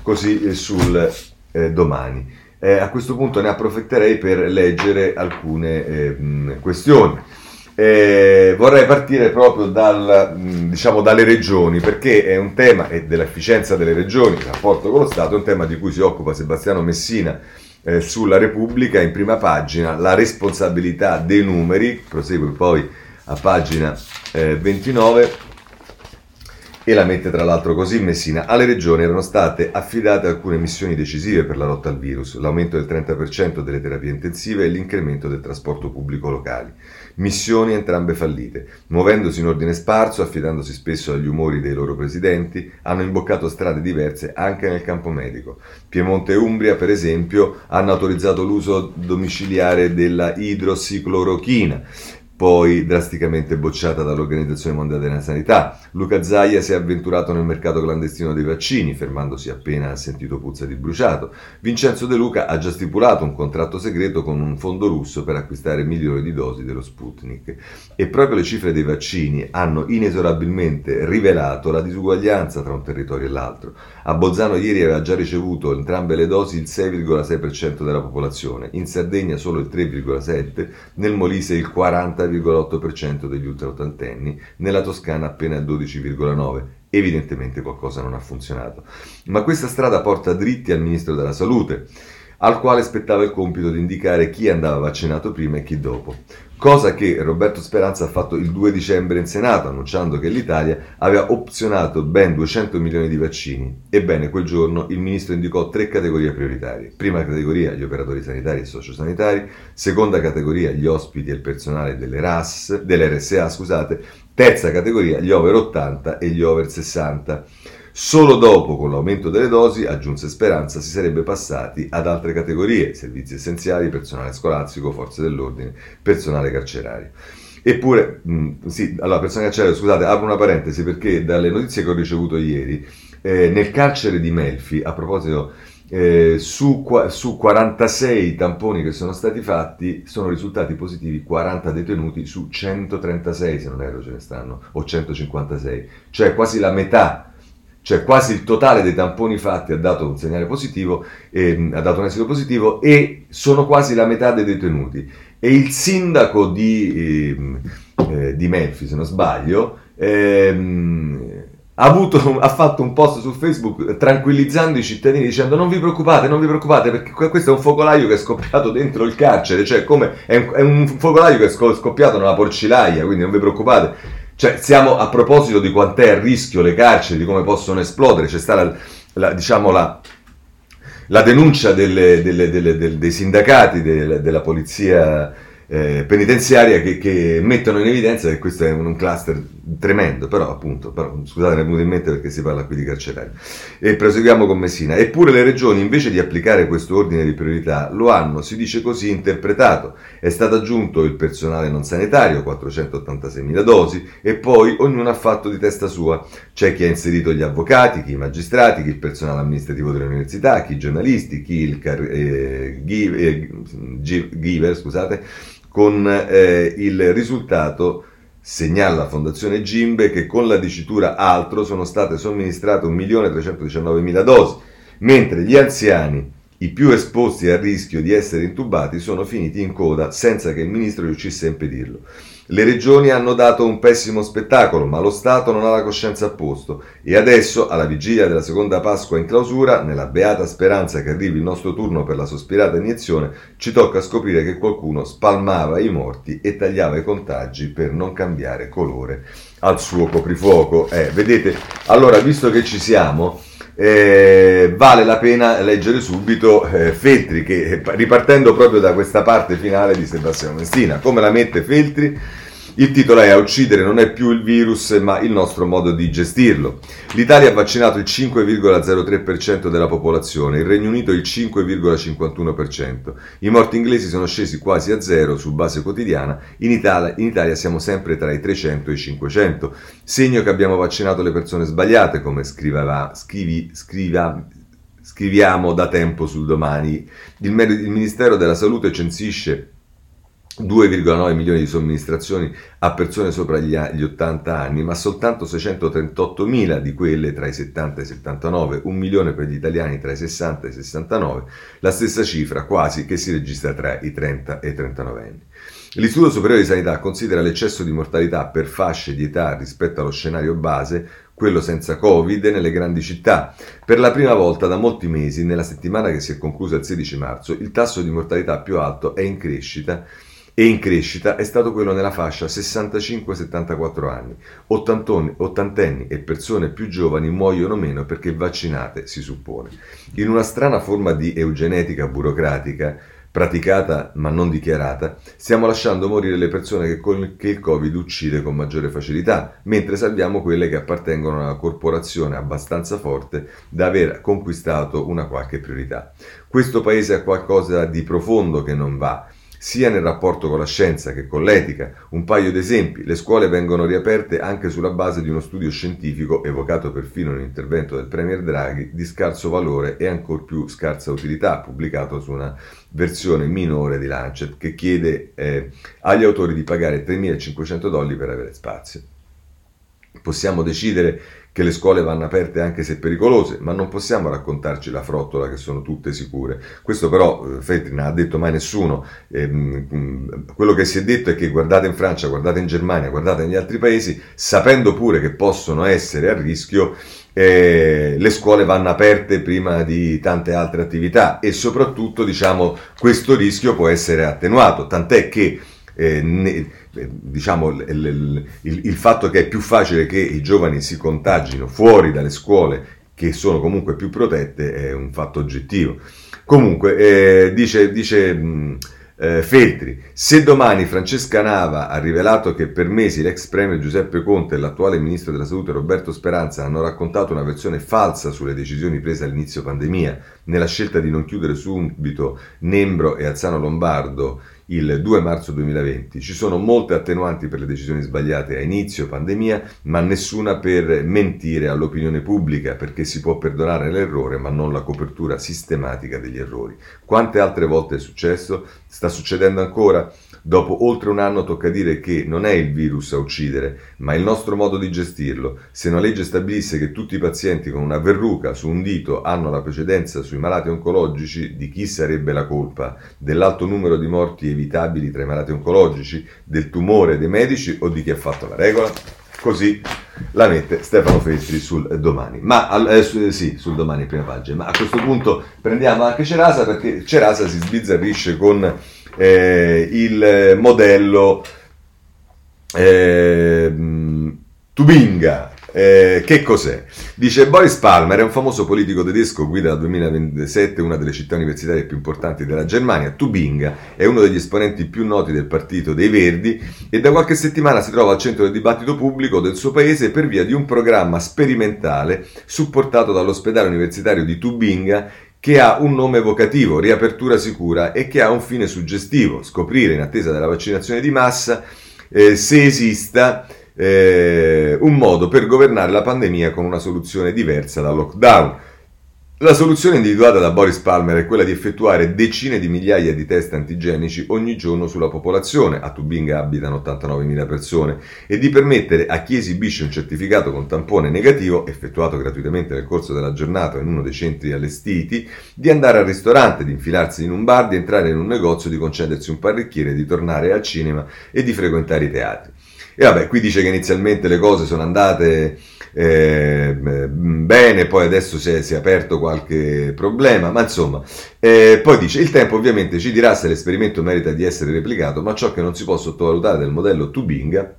Così eh, sul eh, domani. Eh, a questo punto ne approfitterei per leggere alcune eh, questioni. Eh, vorrei partire proprio dal, diciamo, dalle regioni, perché è un tema e dell'efficienza delle regioni, il rapporto con lo Stato, è un tema di cui si occupa Sebastiano Messina eh, sulla Repubblica, in prima pagina, la responsabilità dei numeri, prosegue poi a pagina eh, 29 e la mette tra l'altro così Messina. Alle regioni erano state affidate alcune missioni decisive per la lotta al virus, l'aumento del 30% delle terapie intensive e l'incremento del trasporto pubblico locali missioni entrambe fallite. Muovendosi in ordine sparso, affidandosi spesso agli umori dei loro presidenti, hanno imboccato strade diverse anche nel campo medico. Piemonte e Umbria, per esempio, hanno autorizzato l'uso domiciliare della idrossiclorochina poi drasticamente bocciata dall'Organizzazione Mondiale della Sanità. Luca Zaia si è avventurato nel mercato clandestino dei vaccini, fermandosi appena ha sentito puzza di bruciato. Vincenzo De Luca ha già stipulato un contratto segreto con un fondo russo per acquistare milioni di dosi dello Sputnik. E proprio le cifre dei vaccini hanno inesorabilmente rivelato la disuguaglianza tra un territorio e l'altro. A Bolzano ieri aveva già ricevuto entrambe le dosi il 6,6% della popolazione, in Sardegna solo il 3,7%, nel Molise il 40% 40,8% degli ultraottantenni, nella Toscana appena il 12,9%. Evidentemente qualcosa non ha funzionato. Ma questa strada porta dritti al Ministro della Salute, al quale spettava il compito di indicare chi andava vaccinato prima e chi dopo cosa che Roberto Speranza ha fatto il 2 dicembre in Senato, annunciando che l'Italia aveva opzionato ben 200 milioni di vaccini. Ebbene, quel giorno il ministro indicò tre categorie prioritarie. Prima categoria, gli operatori sanitari e sociosanitari, seconda categoria, gli ospiti e il personale delle RAS, delle RSA, scusate, terza categoria, gli over 80 e gli over 60. Solo dopo, con l'aumento delle dosi, aggiunse Speranza, si sarebbe passati ad altre categorie, servizi essenziali, personale scolastico, forze dell'ordine, personale carcerario. Eppure, mh, mm, sì, allora, personale carcerario, scusate, apro una parentesi perché dalle notizie che ho ricevuto ieri, eh, nel carcere di Melfi, a proposito, eh, su, su, 46 tamponi che sono stati fatti sono risultati positivi 40 detenuti su 136 se non erro ce ne stanno o 156 cioè quasi la metà cioè quasi il totale dei tamponi fatti ha dato un segnale positivo, eh, ha dato un esito positivo e sono quasi la metà dei detenuti. E il sindaco di, eh, eh, di Melfi, se non sbaglio, ehm, ha, avuto, ha, fatto un post su Facebook tranquillizzando i cittadini dicendo non vi preoccupate, non vi preoccupate perché questo è un focolaio che è scoppiato dentro il carcere, cioè come è un, è un focolaio che è scoppiato nella porcilaia, quindi non vi preoccupate. Cioè, siamo a proposito di quant'è a rischio le carceri, di come possono esplodere, c'è stata la, diciamo, la, la denuncia delle, delle, delle, dei sindacati della polizia eh, penitenziaria che, che, mettono in evidenza che questo è un cluster tremendo, però appunto, però, scusate, mi è venuto in mente perché si parla qui di carcerari. E proseguiamo con Messina. Eppure le regioni, invece di applicare questo ordine di priorità, lo hanno, si dice così, interpretato. È stato aggiunto il personale non sanitario, 486.000 dosi, e poi ognuno ha fatto di testa sua. C'è chi ha inserito gli avvocati, chi i magistrati, chi il personale amministrativo delle università, chi i giornalisti, chi il car- eh, give, eh, giver, scusate, con eh, il risultato, segnala la Fondazione Gimbe, che con la dicitura altro sono state somministrate 1.319.000 dosi, mentre gli anziani, i più esposti al rischio di essere intubati, sono finiti in coda senza che il ministro riuscisse a impedirlo. Le regioni hanno dato un pessimo spettacolo, ma lo Stato non ha la coscienza a posto e adesso, alla vigilia della seconda Pasqua in clausura, nella beata speranza che arrivi il nostro turno per la sospirata iniezione, ci tocca scoprire che qualcuno spalmava i morti e tagliava i contagi per non cambiare colore al suo coprifuoco. Eh, vedete, allora, visto che ci siamo, eh, vale la pena leggere subito eh, Feltri, che ripartendo proprio da questa parte finale di Sebastiano Messina, come la mette Feltri? Il titolo è A uccidere non è più il virus, ma il nostro modo di gestirlo. L'Italia ha vaccinato il 5,03% della popolazione, il Regno Unito il 5,51%. I morti inglesi sono scesi quasi a zero su base quotidiana, in Italia, in Italia siamo sempre tra i 300 e i 500. Segno che abbiamo vaccinato le persone sbagliate, come scriveva, scrivi, scriva, scriviamo da tempo sul domani. Il, il Ministero della Salute censisce 2,9 milioni di somministrazioni a persone sopra gli, 80 anni, ma soltanto 638 mila di quelle tra i 70 e i 79, un milione per gli italiani tra i 60 e i 69, la stessa cifra quasi che si registra tra i 30 e i 39 anni. L'Istituto Superiore di Sanità considera l'eccesso di mortalità per fasce di età rispetto allo scenario base quello senza Covid, nelle grandi città. Per la prima volta da molti mesi, nella settimana che si è conclusa il 16 marzo, il tasso di mortalità più alto è in crescita e in crescita è stato quello nella fascia 65-74 anni. Ottantenni e persone più giovani muoiono meno perché vaccinate, si suppone. In una strana forma di eugenetica burocratica, praticata ma non dichiarata, stiamo lasciando morire le persone che, con, che, il Covid uccide con maggiore facilità, mentre salviamo quelle che appartengono a una corporazione abbastanza forte da aver conquistato una qualche priorità. Questo paese ha qualcosa di profondo che non va sia nel rapporto con la scienza che con l'etica. Un paio di esempi, le scuole vengono riaperte anche sulla base di uno studio scientifico, evocato perfino nell'intervento del Premier Draghi, di scarso valore e ancor più scarsa utilità, pubblicato su una versione minore di Lancet, che chiede eh, agli autori di pagare 3.500 dollari per avere spazio. Possiamo decidere che le scuole vanno aperte anche se pericolose, ma non possiamo raccontarci la frottola che sono tutte sicure. Questo però eh, Feltri non ha detto mai nessuno. Ehm, quello che si è detto è che guardate in Francia, guardate in Germania, guardate negli altri paesi, sapendo pure che possono essere a rischio, eh, le scuole vanno aperte prima di tante altre attività e soprattutto diciamo questo rischio può essere attenuato, tant'è che eh, diciamo, il, il, il, fatto che è più facile che i giovani si contagino fuori dalle scuole che sono comunque più protette è un fatto oggettivo. Comunque, eh, dice, dice mh, eh, Feltri, se domani Francesca Nava ha rivelato che per mesi l'ex premier Giuseppe Conte e l'attuale ministro della salute Roberto Speranza hanno raccontato una versione falsa sulle decisioni prese all'inizio pandemia, nella scelta di non chiudere subito Nembro e Alzano Lombardo il 2 marzo 2020. Ci sono molte attenuanti per le decisioni sbagliate a inizio pandemia, ma nessuna per mentire all'opinione pubblica, perché si può perdonare l'errore, ma non la copertura sistematica degli errori. Quante altre volte è successo? Sta succedendo ancora? Dopo oltre un anno tocca dire che non è il virus a uccidere, ma il nostro modo di gestirlo. Se una legge stabilisse che tutti i pazienti con una verruca su un dito hanno la precedenza sui malati oncologici, di chi sarebbe la colpa? Dell'alto numero di morti evitabili tra i malati oncologici, del tumore dei medici o di chi ha fatto la regola? Così la mette Stefano Feltri sul domani. Ma eh, sì, sul domani prima pagina. Ma a questo punto prendiamo anche Cerasa perché Cerasa si sbizzarrisce con eh, il modello eh, Tubinga. Eh, che cos'è? Dice Boris Palmer è un famoso politico tedesco, guida dal 2027 una delle città universitarie più importanti della Germania, Tubinga, è uno degli esponenti più noti del partito dei Verdi e da qualche settimana si trova al centro del dibattito pubblico del suo paese per via di un programma sperimentale supportato dall'ospedale universitario di Tubinga che ha un nome evocativo, riapertura sicura, e che ha un fine suggestivo, scoprire in attesa della vaccinazione di massa eh, se esista eh, un modo per governare la pandemia con una soluzione diversa dal lockdown. La soluzione individuata da Boris Palmer è quella di effettuare decine di migliaia di test antigenici ogni giorno sulla popolazione, a Tubinga abitano 89.000 persone, e di permettere a chi esibisce un certificato con tampone negativo, effettuato gratuitamente nel corso della giornata in uno dei centri allestiti, di andare al ristorante, di infilarsi in un bar, di entrare in un negozio, di concedersi un parrucchiere, di tornare al cinema e di frequentare i teatri. E vabbè, qui dice che inizialmente le cose sono andate eh, bene, poi adesso si è, si è, aperto qualche problema, ma insomma, eh, poi dice il tempo ovviamente ci dirà se l'esperimento merita di essere replicato, ma ciò che non si può sottovalutare del modello Tubinga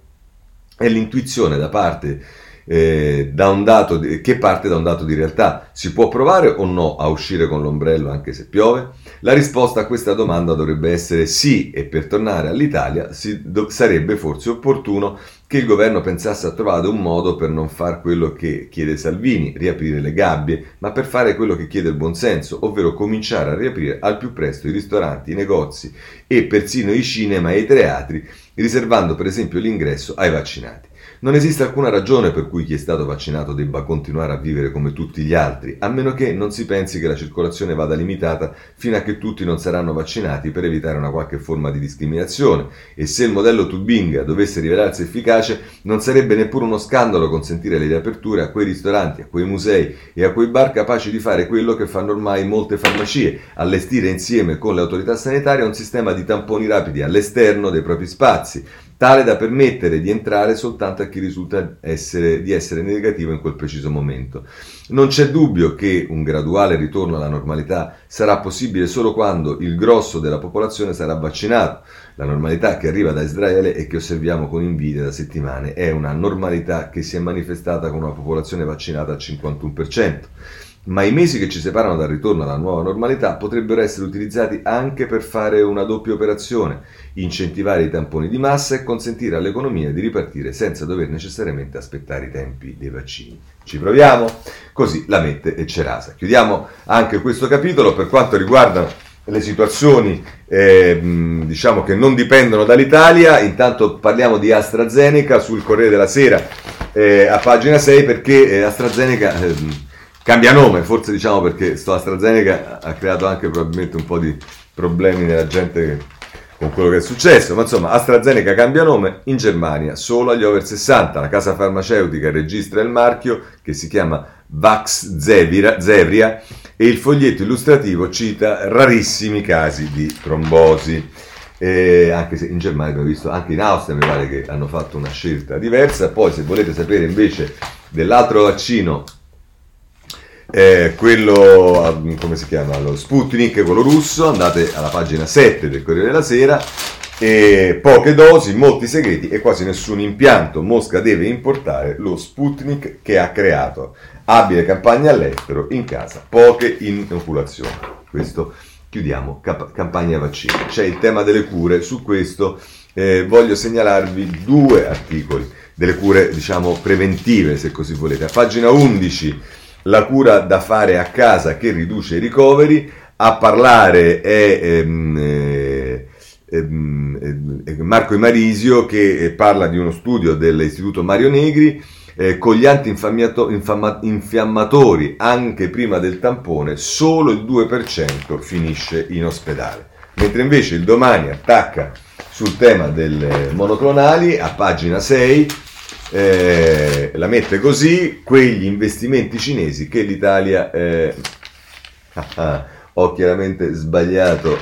è l'intuizione da parte eh, da un dato di, che parte da un dato di realtà. Si può provare o no a uscire con l'ombrello anche se piove? La risposta a questa domanda dovrebbe essere sì e per tornare all'Italia si, do, sarebbe forse opportuno che il governo pensasse a trovare un modo per non fare quello che chiede Salvini, riaprire le gabbie, ma per fare quello che chiede il buonsenso, ovvero cominciare a riaprire al più presto i ristoranti, i negozi e persino i cinema e i teatri, riservando per esempio l'ingresso ai vaccinati. Non esiste alcuna ragione per cui chi è stato vaccinato debba continuare a vivere come tutti gli altri, a meno che non si pensi che la circolazione vada limitata fino a che tutti non saranno vaccinati per evitare una qualche forma di discriminazione. E se il modello Tubinga dovesse rivelarsi efficace, non sarebbe neppure uno scandalo consentire le riaperture a quei ristoranti, a quei musei e a quei bar capaci di fare quello che fanno ormai molte farmacie, allestire insieme con le autorità sanitarie un sistema di tamponi rapidi all'esterno dei propri spazi, tale da permettere di entrare soltanto a chi risulta essere, di essere negativo in quel preciso momento. Non c'è dubbio che un graduale ritorno alla normalità sarà possibile solo quando il grosso della popolazione sarà vaccinato. La normalità che arriva da Israele e che osserviamo con invidia da settimane è una normalità che si è manifestata con una popolazione vaccinata al 51% ma i mesi che ci separano dal ritorno alla nuova normalità potrebbero essere utilizzati anche per fare una doppia operazione, incentivare i tamponi di massa e consentire all'economia di ripartire senza dover necessariamente aspettare i tempi dei vaccini. Ci proviamo? Così la mette e Cerasa. Chiudiamo anche questo capitolo per quanto riguarda le situazioni eh, diciamo che non dipendono dall'Italia. Intanto parliamo di AstraZeneca sul Corriere della Sera eh, a pagina 6 perché eh, AstraZeneca ehm, cambia nome, forse diciamo perché sto AstraZeneca ha creato anche probabilmente un po' di problemi nella gente con quello che è successo, ma insomma AstraZeneca cambia nome in Germania solo agli over 60, la casa farmaceutica registra il marchio che si chiama Vax Zevria e il foglietto illustrativo cita rarissimi casi di trombosi. Eh, anche se in Germania abbiamo visto, anche in Austria mi pare che hanno fatto una scelta diversa. Poi, se volete sapere invece dell'altro vaccino eh, quello, come si chiama, lo Sputnik, quello russo, andate alla pagina 7 del Corriere della Sera, e poche dosi, molti segreti e quasi nessun impianto. Mosca deve importare lo Sputnik che ha creato. Abile campagna all'estero, in casa, poche inoculazioni. Questo chiudiamo, cap- campagna vaccini. C'è il tema delle cure, su questo eh, voglio segnalarvi due articoli, delle cure diciamo preventive se così volete. A pagina 11 la cura da fare a casa che riduce i ricoveri, a parlare è ehm, eh, ehm, eh, Marco Imarisio che eh, parla di uno studio dell'Istituto Mario Negri eh, con gli antinfiammatori anche prima del tampone solo il 2% finisce in ospedale. Mentre invece il domani attacca sul tema delle monoclonali a pagina 6 eh, la mette così, quegli investimenti cinesi che l'Italia... Eh, ho chiaramente sbagliato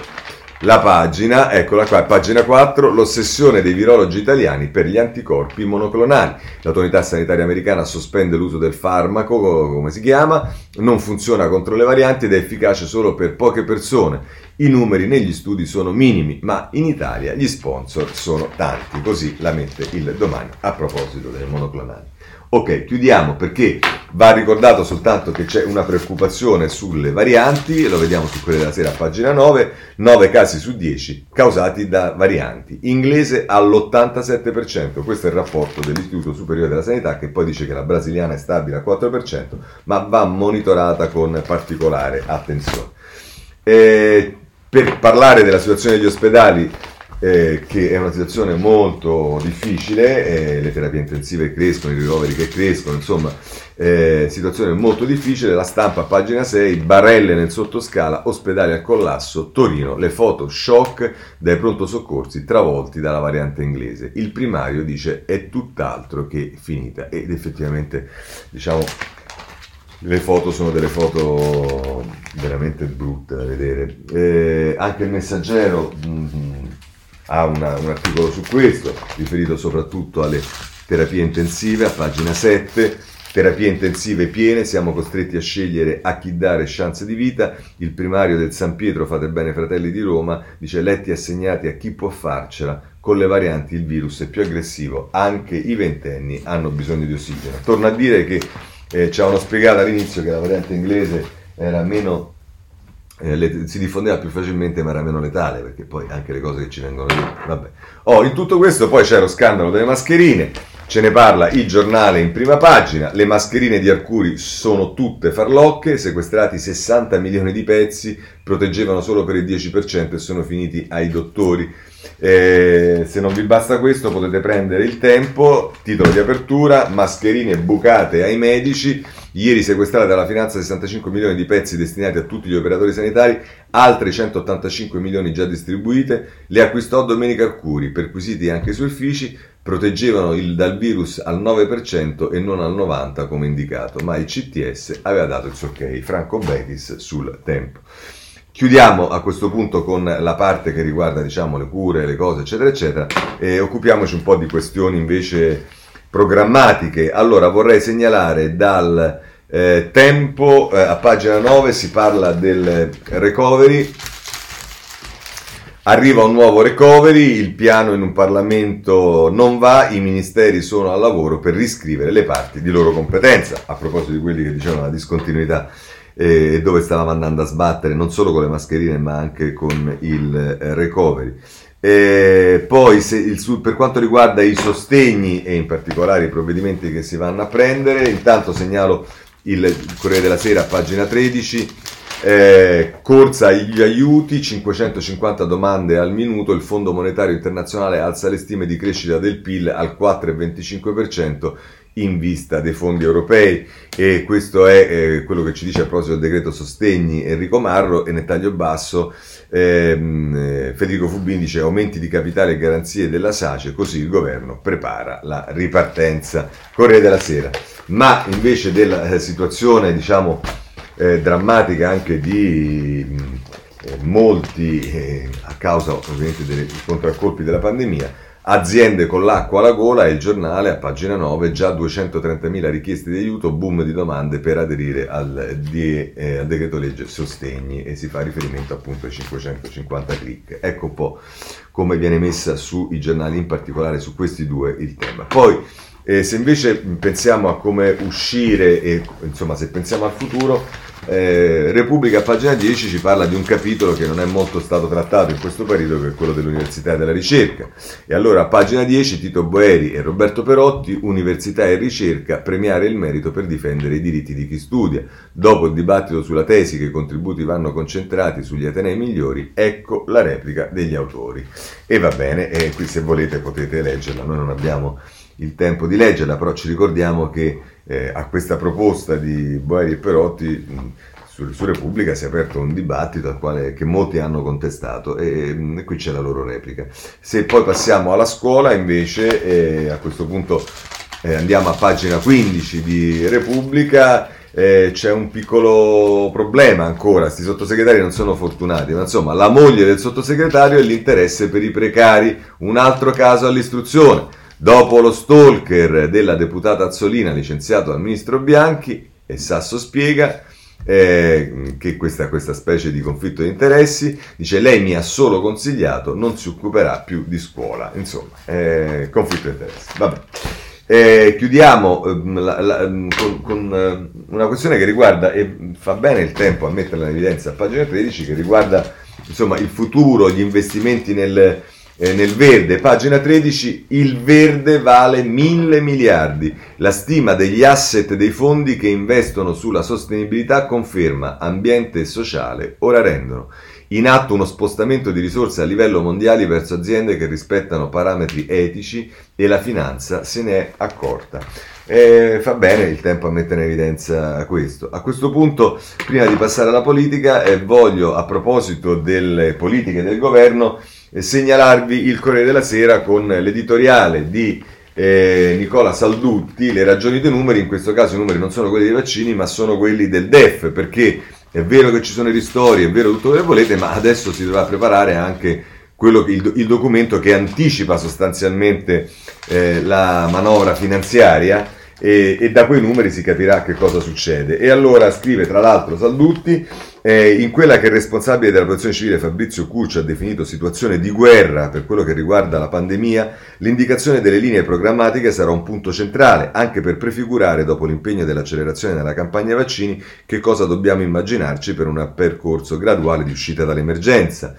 la pagina, eccola qua, pagina 4, l'ossessione dei virologi italiani per gli anticorpi monoclonali. L'autorità sanitaria americana sospende l'uso del farmaco, come si chiama, non funziona contro le varianti ed è efficace solo per poche persone. I numeri negli studi sono minimi, ma in Italia gli sponsor sono tanti, così la mette il domani a proposito delle monoclonali. Ok, chiudiamo perché va ricordato soltanto che c'è una preoccupazione sulle varianti, lo vediamo su quelle della sera a pagina 9, 9 casi su 10 causati da varianti, inglese all'87%, questo è il rapporto dell'Istituto Superiore della Sanità che poi dice che la brasiliana è stabile al 4%, ma va monitorata con particolare attenzione. E per parlare della situazione degli ospedali, eh, che è una situazione molto difficile, eh, le terapie intensive crescono, i ricoveri che crescono, insomma, eh, situazione molto difficile, la stampa pagina 6, barelle nel sottoscala, ospedali al collasso, Torino, le foto shock dai pronto soccorsi travolti dalla variante inglese. Il primario dice è tutt'altro che finita ed effettivamente diciamo le foto sono delle foto veramente brutte da vedere. Eh, anche il messaggero mh, mm, ha una, un articolo su questo, riferito soprattutto alle terapie intensive, a pagina 7. Terapie intensive piene, siamo costretti a scegliere a chi dare chance di vita. Il primario del San Pietro, fate bene fratelli di Roma, dice letti assegnati a chi può farcela. Con le varianti il virus è più aggressivo, anche i ventenni hanno bisogno di ossigeno. Torno a dire che eh, ci avevano spiegato all'inizio che la variante inglese era meno eh, le, si diffondeva più facilmente ma era meno letale perché poi anche le cose che ci vengono dette vabbè. Oh, in tutto questo poi c'è lo scandalo delle mascherine ce ne parla il giornale in prima pagina le mascherine di Arcuri sono tutte farlocche sequestrati 60 milioni di pezzi proteggevano solo per il 10% e sono finiti ai dottori eh, se non vi basta questo potete prendere il tempo titolo di apertura mascherine bucate ai medici. Ieri sequestrate dalla finanza 65 milioni di pezzi destinati a tutti gli operatori sanitari, altre 185 milioni già distribuite, le acquistò Domenica Arcuri, perquisiti anche i uffici, proteggevano il, dal virus al 9% e non al 90% come indicato, ma il CTS aveva dato il suo ok, Franco Betis sul tempo. Chiudiamo a questo punto con la parte che riguarda diciamo, le cure, le cose, eccetera, eccetera, e occupiamoci un po' di questioni invece programmatiche. Allora vorrei segnalare dal eh, tempo, eh, a pagina 9 si parla del recovery. Arriva un nuovo recovery, il piano in un Parlamento non va, i ministeri sono al lavoro per riscrivere le parti di loro competenza. A proposito di quelli che dicevano la discontinuità eh, dove stavamo andando a sbattere non solo con le mascherine ma anche con il eh, recovery. E poi se il, per quanto riguarda i sostegni e in particolare i provvedimenti che si vanno a prendere, intanto segnalo il Corriere della Sera, pagina 13, eh, corsa agli aiuti, 550 domande al minuto, il Fondo Monetario Internazionale alza le stime di crescita del PIL al 4,25% in vista dei fondi europei e questo è eh, quello che ci dice a proposito del decreto sostegni Enrico Marro e nel taglio basso. Ehm, eh, Federico Fubini dice aumenti di capitale e garanzie della SACE così il governo prepara la ripartenza. Corriere della Sera. Ma invece della eh, situazione diciamo eh, drammatica anche di eh, molti eh, a causa ovviamente dei contraccolpi della pandemia Aziende con l'acqua alla gola è il giornale a pagina 9, già 230.000 richieste di aiuto, boom di domande per aderire al, di, eh, al decreto legge sostegni e si fa riferimento appunto ai 550 click. Ecco un po' come viene messa sui giornali, in particolare su questi due il tema. Poi eh, se invece pensiamo a come uscire e insomma se pensiamo al futuro, eh, Repubblica, pagina 10, ci parla di un capitolo che non è molto stato trattato in questo periodo, che è quello dell'università e della ricerca. E allora, pagina 10, Tito Boeri e Roberto Perotti, Università e ricerca, premiare il merito per difendere i diritti di chi studia. Dopo il dibattito sulla tesi che i contributi vanno concentrati sugli atenei migliori, ecco la replica degli autori. E va bene, e qui se volete potete leggerla, noi non abbiamo il tempo di leggerla, però ci ricordiamo che eh, a questa proposta di Boeri e Perotti mh, su, su, Repubblica si è aperto un dibattito al quale, che molti hanno contestato e, mh, e, qui c'è la loro replica. Se poi passiamo alla scuola invece, eh, a questo punto eh, andiamo a pagina 15 di Repubblica, eh, c'è un piccolo problema ancora, questi sottosegretari non sono fortunati, ma insomma la moglie del sottosegretario e l'interesse per i precari, un altro caso all'istruzione. Dopo lo stalker della deputata Azzolina licenziato dal ministro Bianchi, e Sasso spiega eh, che questa, questa specie di conflitto di interessi, dice lei mi ha solo consigliato, non si occuperà più di scuola. Insomma, eh, conflitto di interessi. Vabbè. Eh, chiudiamo eh, la, la, mm, con, con eh, una questione che riguarda, e fa bene il tempo a metterla in evidenza a pagina 13, che riguarda insomma, il futuro, gli investimenti nel, eh, nel verde, pagina 13, il verde vale mille miliardi. La stima degli asset dei fondi che investono sulla sostenibilità conferma ambiente e sociale, ora rendono in atto uno spostamento di risorse a livello mondiale verso aziende che rispettano parametri etici e la finanza se ne è accorta. E fa bene il tempo a mettere in evidenza questo. A questo punto, prima di passare alla politica, eh, voglio, a proposito delle politiche del governo, eh, segnalarvi il Corriere della Sera con l'editoriale di eh, Nicola Saldutti, le ragioni dei numeri, in questo caso i numeri non sono quelli dei vaccini ma sono quelli del DEF, perché è vero che ci sono i ristori, è vero tutto quello che volete, ma adesso si dovrà preparare anche quello, il, il documento che anticipa sostanzialmente eh, la manovra finanziaria e, e, da quei numeri si capirà che cosa succede. E allora scrive tra l'altro Saldutti, eh, in quella che il responsabile della protezione civile Fabrizio Curcio ha definito situazione di guerra per quello che riguarda la pandemia, l'indicazione delle linee programmatiche sarà un punto centrale, anche per prefigurare, dopo l'impegno dell'accelerazione nella campagna vaccini, che cosa dobbiamo immaginarci per un percorso graduale di uscita dall'emergenza.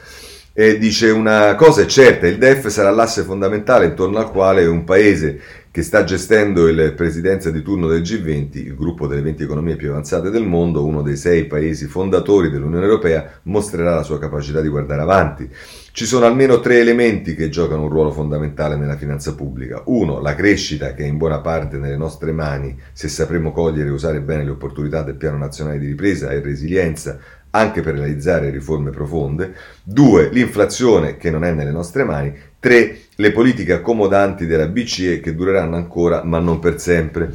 E dice una cosa è certa, il DEF sarà l'asse fondamentale intorno al quale un paese che sta gestendo il presidenza di turno del G20, il gruppo delle 20 economie più avanzate del mondo, uno dei sei paesi fondatori dell'Unione Europea, mostrerà la sua capacità di guardare avanti. Ci sono almeno tre elementi che giocano un ruolo fondamentale nella finanza pubblica. Uno, la crescita che è in buona parte nelle nostre mani se sapremo cogliere e usare bene le opportunità del Piano Nazionale di Ripresa e Resilienza anche per realizzare riforme profonde. Due, l'inflazione che non è nelle nostre mani. 3. Le politiche accomodanti della BCE che dureranno ancora ma non per sempre.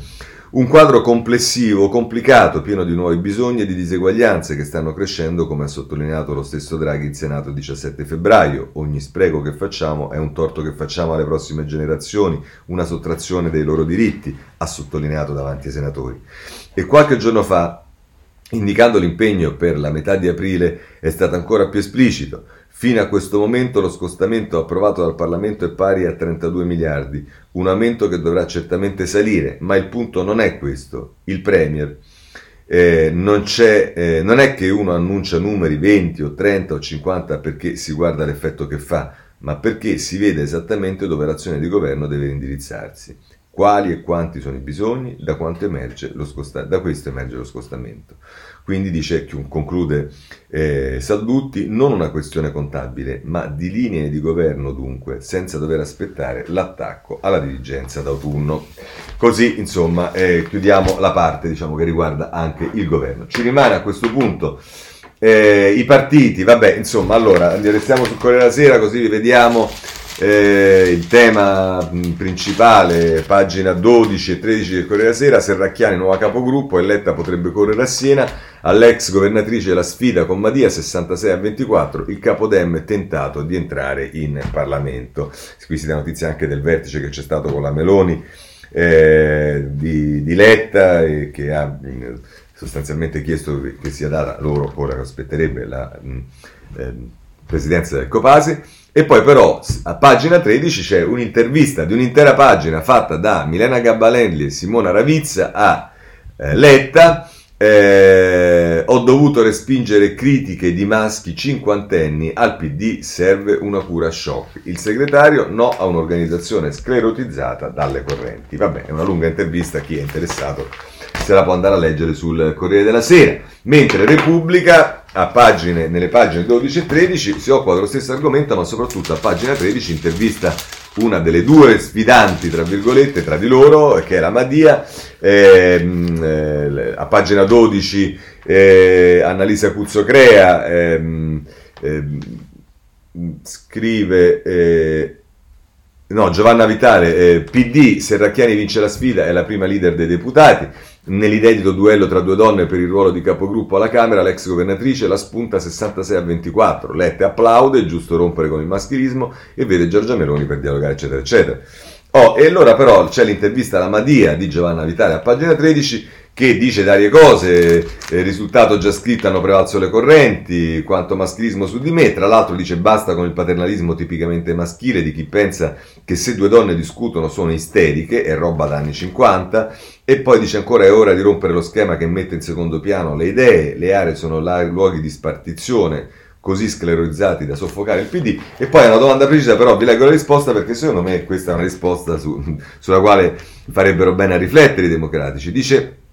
Un quadro complessivo, complicato, pieno di nuovi bisogni e di diseguaglianze che stanno crescendo, come ha sottolineato lo stesso Draghi in Senato il 17 febbraio. Ogni spreco che facciamo è un torto che facciamo alle prossime generazioni, una sottrazione dei loro diritti, ha sottolineato davanti ai senatori. E qualche giorno fa, indicando l'impegno per la metà di aprile, è stato ancora più esplicito. Fino a questo momento lo scostamento approvato dal Parlamento è pari a 32 miliardi, un aumento che dovrà certamente salire, ma il punto non è questo. Il Premier eh, non, eh, non è che uno annuncia numeri 20 o 30 o 50 perché si guarda l'effetto che fa, ma perché si vede esattamente dove l'azione di governo deve indirizzarsi quali e quanti sono i bisogni, da, scosta- da questo emerge lo scostamento. Quindi dice, conclude eh, Saldutti, non una questione contabile, ma di linee di governo dunque, senza dover aspettare l'attacco alla dirigenza d'autunno. Così, insomma, eh, chiudiamo la parte diciamo, che riguarda anche il governo. Ci rimane a questo punto eh, i partiti, vabbè, insomma, allora, restiamo sul Corriere della Sera così vediamo eh, il tema principale, pagina 12 e 13 del Corriere della Sera, Serracchiani nuova capogruppo, eletta potrebbe correre a Siena, all'ex governatrice la sfida con Madia 66 a 24, il capodem tentato di entrare in Parlamento. Qui si dà notizia anche del vertice che c'è stato con la Meloni eh, di, di, Letta e che ha sostanzialmente chiesto che sia data loro, ora aspetterebbe la mh, eh, presidenza del Copase. E poi però a pagina 13 c'è un'intervista di un'intera pagina fatta da Milena Gabbalenli e Simona Ravizza a eh, Letta. Eh, ho dovuto respingere critiche di maschi cinquantenni al PD serve una cura shock. Il segretario no a un'organizzazione sclerotizzata dalle correnti. Vabbè, è una lunga intervista, chi è interessato se la può andare a leggere sul Corriere della Sera. Mentre Repubblica pagine, nelle pagine 12 e 13 si occupa dello stesso argomento, ma soprattutto a pagina 13 intervista una delle due sfidanti, tra virgolette, tra di loro, che è la Madia. Ehm, eh, a pagina 12 eh, Annalisa Cuzzocrea ehm, ehm, scrive... Eh, No, Giovanna Vitale, eh, PD, Serracchiani vince la sfida, è la prima leader dei deputati. Nell'inedito duello tra due donne per il ruolo di capogruppo alla Camera, l'ex governatrice la spunta 66 a 24. Lette applaude, è giusto rompere con il maschilismo e vede Giorgia Meloni per dialogare, eccetera, eccetera. Oh, e allora però c'è l'intervista alla Madia di Giovanna Vitale a pagina 13 che dice varie cose, eh, risultato già scritto hanno prevalso le correnti, quanto maschilismo su di me, tra l'altro dice basta con il paternalismo tipicamente maschile di chi pensa che se due donne discutono sono isteriche, è roba da anni 50, e poi dice ancora è ora di rompere lo schema che mette in secondo piano le idee, le aree sono là, luoghi di spartizione, così sclerorizzati da soffocare il PD? E poi una domanda precisa, però vi leggo la risposta perché secondo me questa è una risposta su, sulla quale farebbero bene a riflettere i democratici. Dice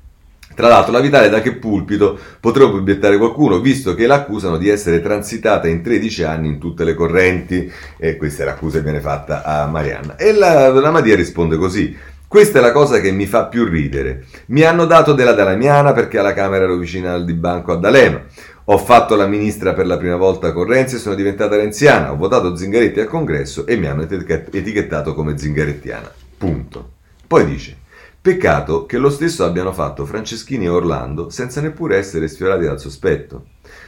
tra l'altro la Vitale da che pulpito potrebbe obiettare qualcuno, visto che l'accusano di essere transitata in 13 anni in tutte le correnti, e questa è l'accusa che viene fatta a Marianna. E la, la Madia risponde così, questa è la cosa che mi fa più ridere. Mi hanno dato della Dalamiana perché alla Camera ero vicina al di banco a D'Alema. Ho fatto la ministra per la prima volta con Renzi e sono diventata renziana. Ho votato Zingaretti al congresso e mi hanno etichettato come zingarettiana. Punto. Poi dice, Peccato che lo stesso abbiano fatto Franceschini e Orlando senza neppure essere sfiorati dal sospetto.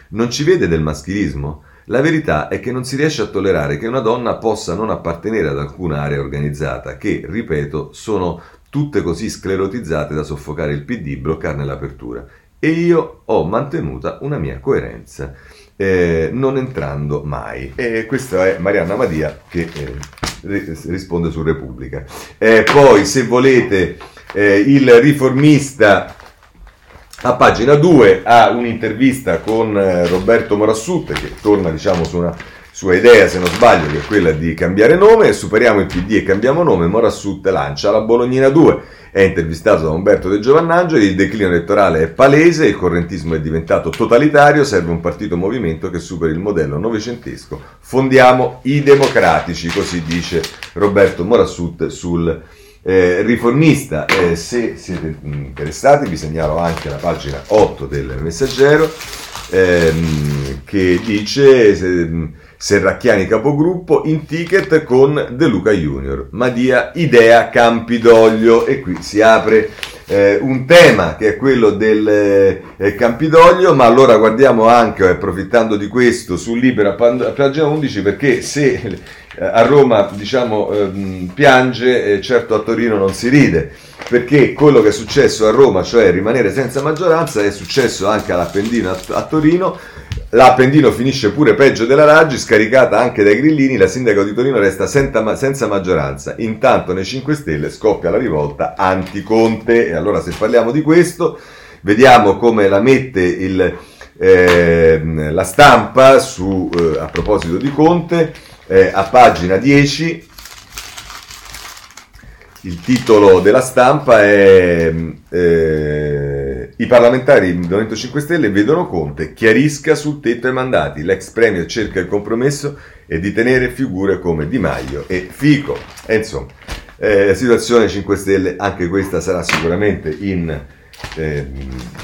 Non ci vede del maschilismo? La verità è che non si riesce a tollerare che una donna possa non appartenere ad alcuna area organizzata che, ripeto, sono tutte così sclerotizzate da soffocare il PD, bloccarne l'apertura. E io ho mantenuta una mia coerenza, eh, non entrando mai. E questa è Marianna Madia che eh, risponde su Repubblica. Eh, poi, se volete eh, il riformista a pagina 2 ha un'intervista con eh, Roberto Morassut che torna diciamo su una sua idea, se non sbaglio, che è quella di cambiare nome, superiamo il PD e cambiamo nome, Morassut lancia la Bolognina 2, è intervistato da Umberto De Giovannangeli, il declino elettorale è palese, il correntismo è diventato totalitario, serve un partito movimento che superi il modello novecentesco, fondiamo i democratici, così dice Roberto Morassut sul eh, riformista. Eh, se siete interessati vi segnalo anche la pagina 8 del Messaggero ehm, che dice se, Serracchiani capogruppo in ticket con De Luca Junior, Madia idea Campidoglio e qui si apre eh, un tema che è quello del eh, Campidoglio, ma allora guardiamo anche, approfittando di questo, sul Libero a pagina 11 perché se eh, a Roma diciamo ehm, piange, certo a Torino non si ride, perché quello che è successo a Roma, cioè rimanere senza maggioranza, è successo anche all'Appendino a, a Torino. L'Appendino finisce pure peggio della Raggi, scaricata anche dai grillini, la sindaca di Torino resta senza, maggioranza. Intanto nei 5 Stelle scoppia la rivolta anti-Conte. E allora se parliamo di questo, vediamo come la mette il, eh, la stampa su, eh, a proposito di Conte eh, a pagina 10 il titolo della stampa è eh, I parlamentari del Movimento 5 Stelle vedono Conte, chiarisca sul tetto ai mandati. L'ex premier cerca il compromesso e di tenere figure come Di Maio e Fico. E insomma, eh, situazione 5 Stelle, anche questa sarà sicuramente in eh,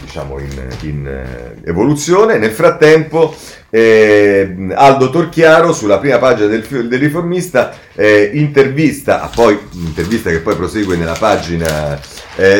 diciamo in, in eh, evoluzione. Nel frattempo, eh, Aldo Torchiaro sulla prima pagina del, del riformista eh, intervista, ah, poi intervista che poi prosegue nella pagina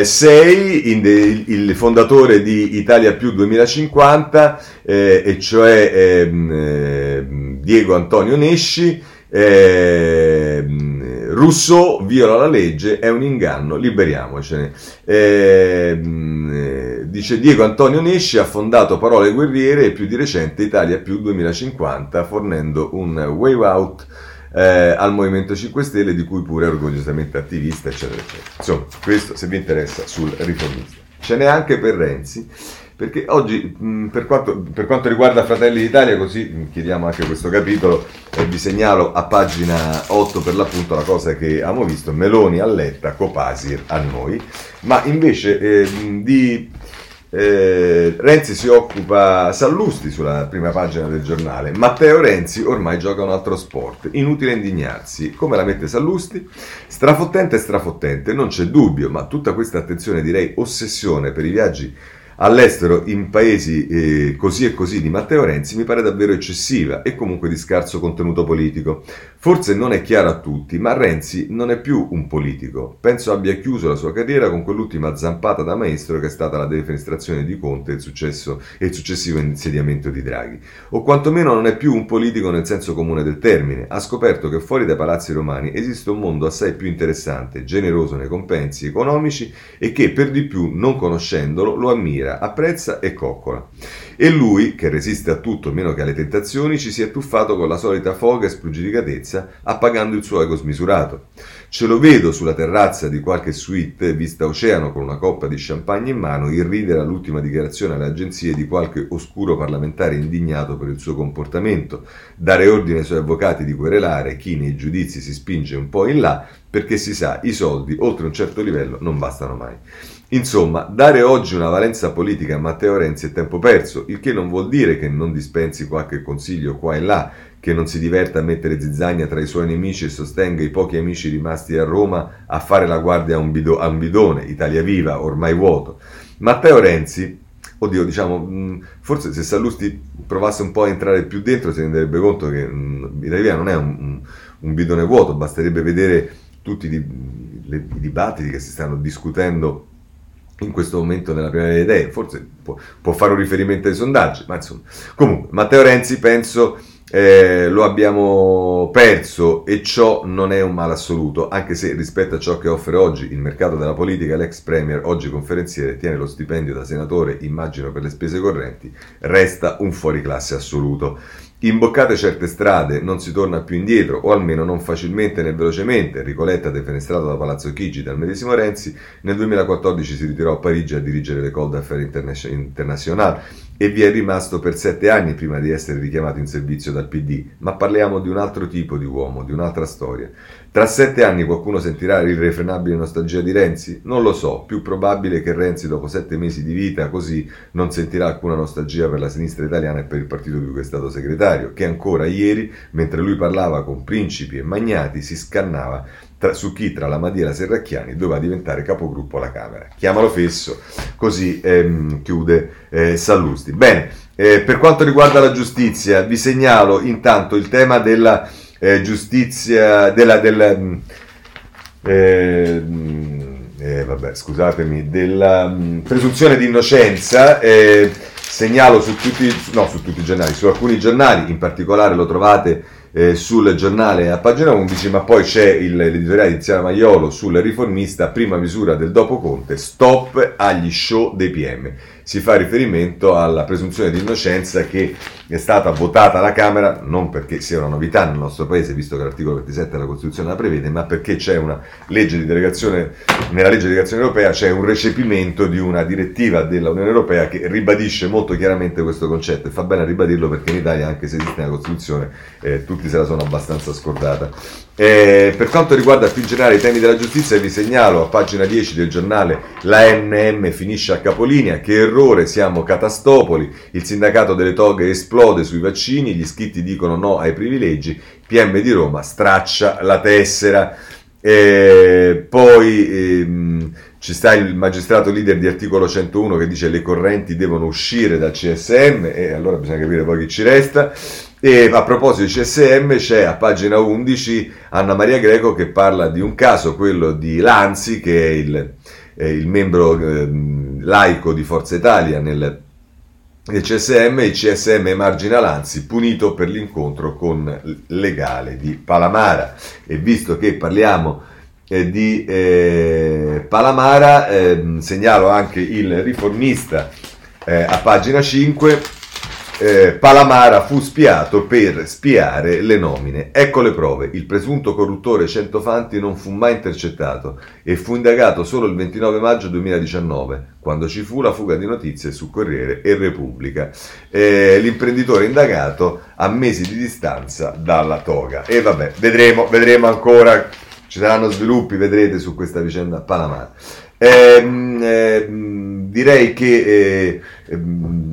6, eh, de, il fondatore di Italia Più 2050, eh, e cioè ehm, Diego Antonio Nesci. Eh, Rousseau viola la legge, è un inganno, liberiamocene. Ehm, eh, dice Diego Antonio Nesci ha fondato Parole Guerriere e più di recente Italia più 2050, fornendo un way out eh, al Movimento 5 Stelle di cui pure è orgogliosamente attivista, eccetera, eccetera. Insomma, questo se vi interessa sul riformista. Ce n'è anche per Renzi perché oggi per, quanto, per, quanto, riguarda Fratelli d'Italia, così chiediamo anche questo capitolo, e vi segnalo a pagina 8 per l'appunto la cosa che abbiamo visto, Meloni a Letta, Copasir a noi, ma invece eh, di eh, Renzi si occupa Sallusti sulla prima pagina del giornale. Matteo Renzi ormai gioca un altro sport. Inutile indignarsi. Come la mette Sallusti? Strafottente e strafottente, non c'è dubbio, ma tutta questa attenzione, direi ossessione per i viaggi all'estero in paesi eh, così e così di Matteo Renzi mi pare davvero eccessiva e comunque di scarso contenuto politico. Forse non è chiaro a tutti, ma Renzi non è più un politico. Penso abbia chiuso la sua carriera con quell'ultima zampata da maestro che è stata la defenestrazione di Conte e il, successo, e il successivo insediamento di Draghi. O quantomeno non è più un politico nel senso comune del termine. Ha scoperto che fuori dai palazzi romani esiste un mondo assai più interessante, generoso nei compensi economici e che per di più, non conoscendolo, lo ammira, apprezza e coccola. E lui, che resiste a tutto meno che alle tentazioni, ci si è tuffato con la solita foga e spregiudicatezza, appagando il suo ego smisurato. Ce lo vedo sulla terrazza di qualche suite, vista oceano con una coppa di champagne in mano, irridere all'ultima dichiarazione alle agenzie di qualche oscuro parlamentare indignato per il suo comportamento, dare ordine ai suoi avvocati di querelare chi nei giudizi si spinge un po' in là, perché si sa, i soldi oltre un certo livello non bastano mai. Insomma, dare oggi una valenza politica a Matteo Renzi è tempo perso, il che non vuol dire che non dispensi qualche consiglio qua e là, che non si diverta a mettere zizzagna tra i suoi nemici e sostenga i pochi amici rimasti a Roma a fare la guardia a un, bido, a un bidone, Italia Viva, ormai vuoto. Matteo Renzi, oddio, diciamo, forse se Sallusti provasse un po' a entrare più dentro si renderebbe conto che Italia Viva non è un, un bidone vuoto, basterebbe vedere tutti i, i dibattiti che si stanno discutendo in questo momento nella prima delle idee, forse può, può, fare un riferimento ai sondaggi, ma insomma. Comunque, Matteo Renzi penso eh, lo abbiamo perso e ciò non è un male assoluto, anche se rispetto a ciò che offre oggi il mercato della politica, l'ex premier, oggi conferenziere, tiene lo stipendio da senatore, immagino per le spese correnti, resta un fuoriclasse assoluto. Imboccate certe strade non si torna più indietro, o almeno non facilmente né velocemente. Ricoletta, defenestrato da Palazzo Chigi dal medesimo Renzi, nel 2014 si ritirò a Parigi a dirigere l'École d'Affaires International e vi è rimasto per sette anni prima di essere richiamato in servizio dal PD. Ma parliamo di un altro tipo di uomo, di un'altra storia. Tra sette anni qualcuno sentirà l'irrefrenabile nostalgia di Renzi? Non lo so, più probabile che Renzi dopo sette mesi di vita così non sentirà alcuna nostalgia per la sinistra italiana e per il partito di cui è stato segretario, che ancora ieri, mentre lui parlava con principi e magnati, si scannava tra, su chi tra la Madia e la Serracchiani doveva diventare capogruppo alla Camera. Chiamalo fesso, così ehm, chiude eh, Sallusti. Bene, eh, per quanto riguarda la giustizia, vi segnalo intanto il tema della eh, giustizia, della, della mm, eh, mm, eh, vabbè, scusatemi, della mh, mm, presunzione di innocenza. Eh, segnalo su tutti, no, su tutti i giornali, su alcuni giornali, in particolare lo trovate eh, sul giornale a pagina 11, ma poi c'è il, l'editoriale di Tiziana Maiolo sul riformista, prima misura del dopo Conte, stop agli show dei PM si fa riferimento alla presunzione di innocenza che è stata votata alla Camera non perché sia una novità nel nostro paese, visto che l'articolo 27 della Costituzione la prevede, ma perché c'è una legge di delegazione, nella legge di delegazione europea c'è un recepimento di una direttiva dell'Unione Europea che ribadisce molto chiaramente questo concetto e fa bene a ribadirlo perché in Italia, anche se esiste una Costituzione, eh, tutti se la sono abbastanza scordata. Eh, per quanto riguarda più in generale i temi della giustizia, vi segnalo a pagina 10 del giornale la NM finisce a capolinea, che errore, siamo catastopoli, il sindacato delle toghe esplode sui vaccini, gli iscritti dicono no ai privilegi, PM di Roma straccia la tessera. Eh, poi ehm, ci sta il magistrato leader di articolo 101 che dice le correnti devono uscire dal CSM e allora bisogna capire poi chi ci resta. E a proposito di CSM c'è a pagina 11 Anna Maria Greco che parla di un caso, quello di Lanzi, che è il, è il membro eh, laico di Forza Italia nel, nel CSM, il CSM emargina Lanzi, punito per l'incontro con legale di Palamara. E visto che parliamo eh, di eh, Palamara, ehm, segnalo anche il riformista eh, a pagina 5. Eh, Palamara fu spiato per spiare le nomine. Ecco le prove. Il presunto corruttore Centofanti non fu mai intercettato e fu indagato solo il 29 maggio 2019, quando ci fu la fuga di notizie su Corriere e Repubblica. Eh, l'imprenditore indagato a mesi di distanza dalla toga. E vabbè, vedremo, vedremo ancora ci saranno sviluppi, vedrete, su questa vicenda Panama. Eh, eh, direi che eh, ehm,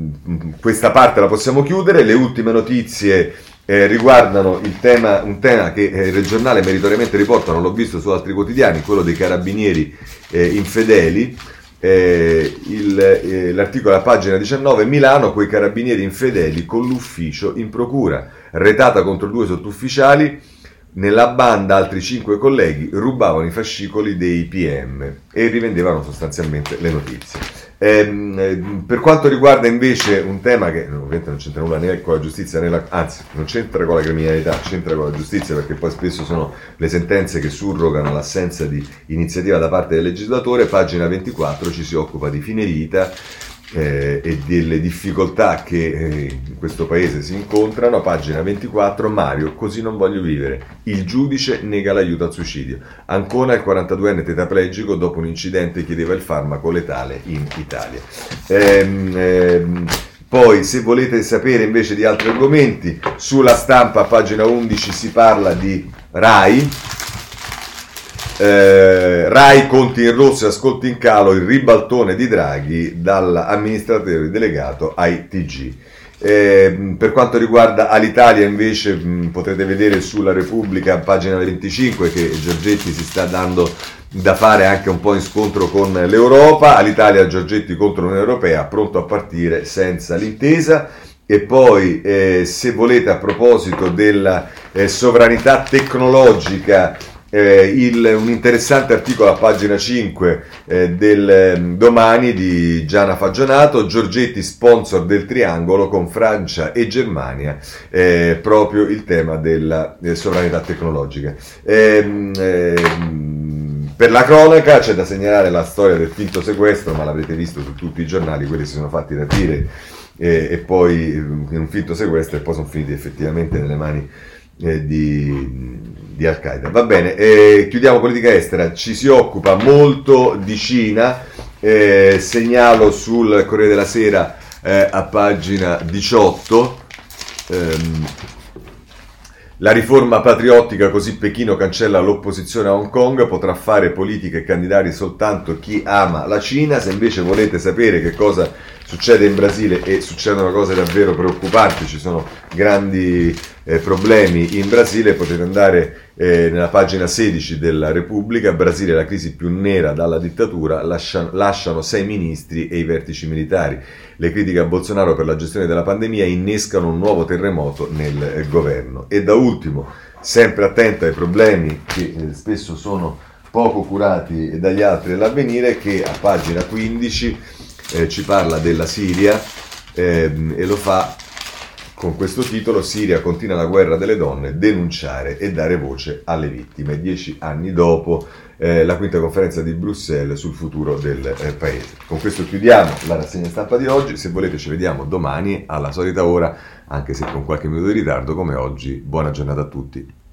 questa parte la possiamo chiudere. Le ultime notizie eh, riguardano tema, un tema che eh, il giornale meritoriamente riporta, non l'ho visto su altri quotidiani, quello dei carabinieri eh, infedeli. Eh, il, eh, l'articolo a pagina 19, Milano, quei carabinieri infedeli con l'ufficio in procura, retata contro due sottufficiali, nella banda altri cinque colleghi rubavano i fascicoli dei PM e rivendevano sostanzialmente le notizie. Ehm, ehm, per quanto riguarda invece un tema che ovviamente non c'entra nulla né con la giustizia, né la, anzi non c'entra con la criminalità, c'entra con la giustizia perché poi spesso sono le sentenze che surrogano l'assenza di iniziativa da parte del legislatore, pagina 24 ci si occupa di fine vita eh, e delle difficoltà che eh, in questo paese si incontrano, pagina 24, Mario, così non voglio vivere. Il giudice nega l'aiuto al suicidio. Ancora il 42enne tetraplegico dopo un incidente chiedeva il farmaco letale in Italia. Ehm, ehm, poi, se volete sapere invece di altri argomenti, sulla stampa, pagina 11, si parla di RAI, eh, Rai conti in rosso e ascolti in calo il ribaltone di Draghi dall'amministratore delegato ai TG. Eh, per quanto riguarda Alitalia invece mh, potrete vedere sulla Repubblica pagina 25 che Giorgetti si sta dando da fare anche un po' in scontro con l'Europa, Alitalia Giorgetti contro l'Unione Europea pronto a partire senza l'intesa e poi eh, se volete a proposito della eh, sovranità tecnologica eh, il, un interessante articolo a pagina 5 eh, del eh, domani di Gianna Fagionato, Giorgetti sponsor del triangolo con Francia e Germania, eh, proprio il tema della eh, sovranità tecnologica. Ehm, ehm, per la cronaca c'è da segnalare la storia del finto sequestro, ma l'avrete visto su tutti i giornali, quelli si sono fatti rapire e, e poi un finto sequestro e poi sono finiti effettivamente nelle mani eh, di, di Al-Qaeda. Va bene, eh, chiudiamo politica estera, ci si occupa molto di Cina, eh, segnalo sul Corriere della Sera eh, a pagina 18. Ehm, la riforma patriottica, così Pechino cancella l'opposizione a Hong Kong, potrà fare politica e candidati soltanto chi ama la Cina. Se invece volete sapere che cosa succede in Brasile e succedono cose davvero preoccupanti, ci sono grandi eh, problemi in Brasile, potete andare eh, nella pagina 16 della Repubblica, Brasile la crisi più nera dalla dittatura, lasciano, lasciano sei ministri e i vertici militari. Le critiche a Bolsonaro per la gestione della pandemia innescano un nuovo terremoto nel eh, governo. E da ultimo, sempre attento ai problemi che eh, spesso sono poco curati dagli altri dell'avvenire, che a pagina 15 eh, ci parla della Siria ehm, e lo fa con questo titolo Siria continua la guerra delle donne, denunciare e dare voce alle vittime, dieci anni dopo eh, la quinta conferenza di Bruxelles sul futuro del eh, paese. Con questo chiudiamo la rassegna stampa di oggi, se volete ci vediamo domani alla solita ora, anche se con qualche minuto di ritardo come oggi. Buona giornata a tutti.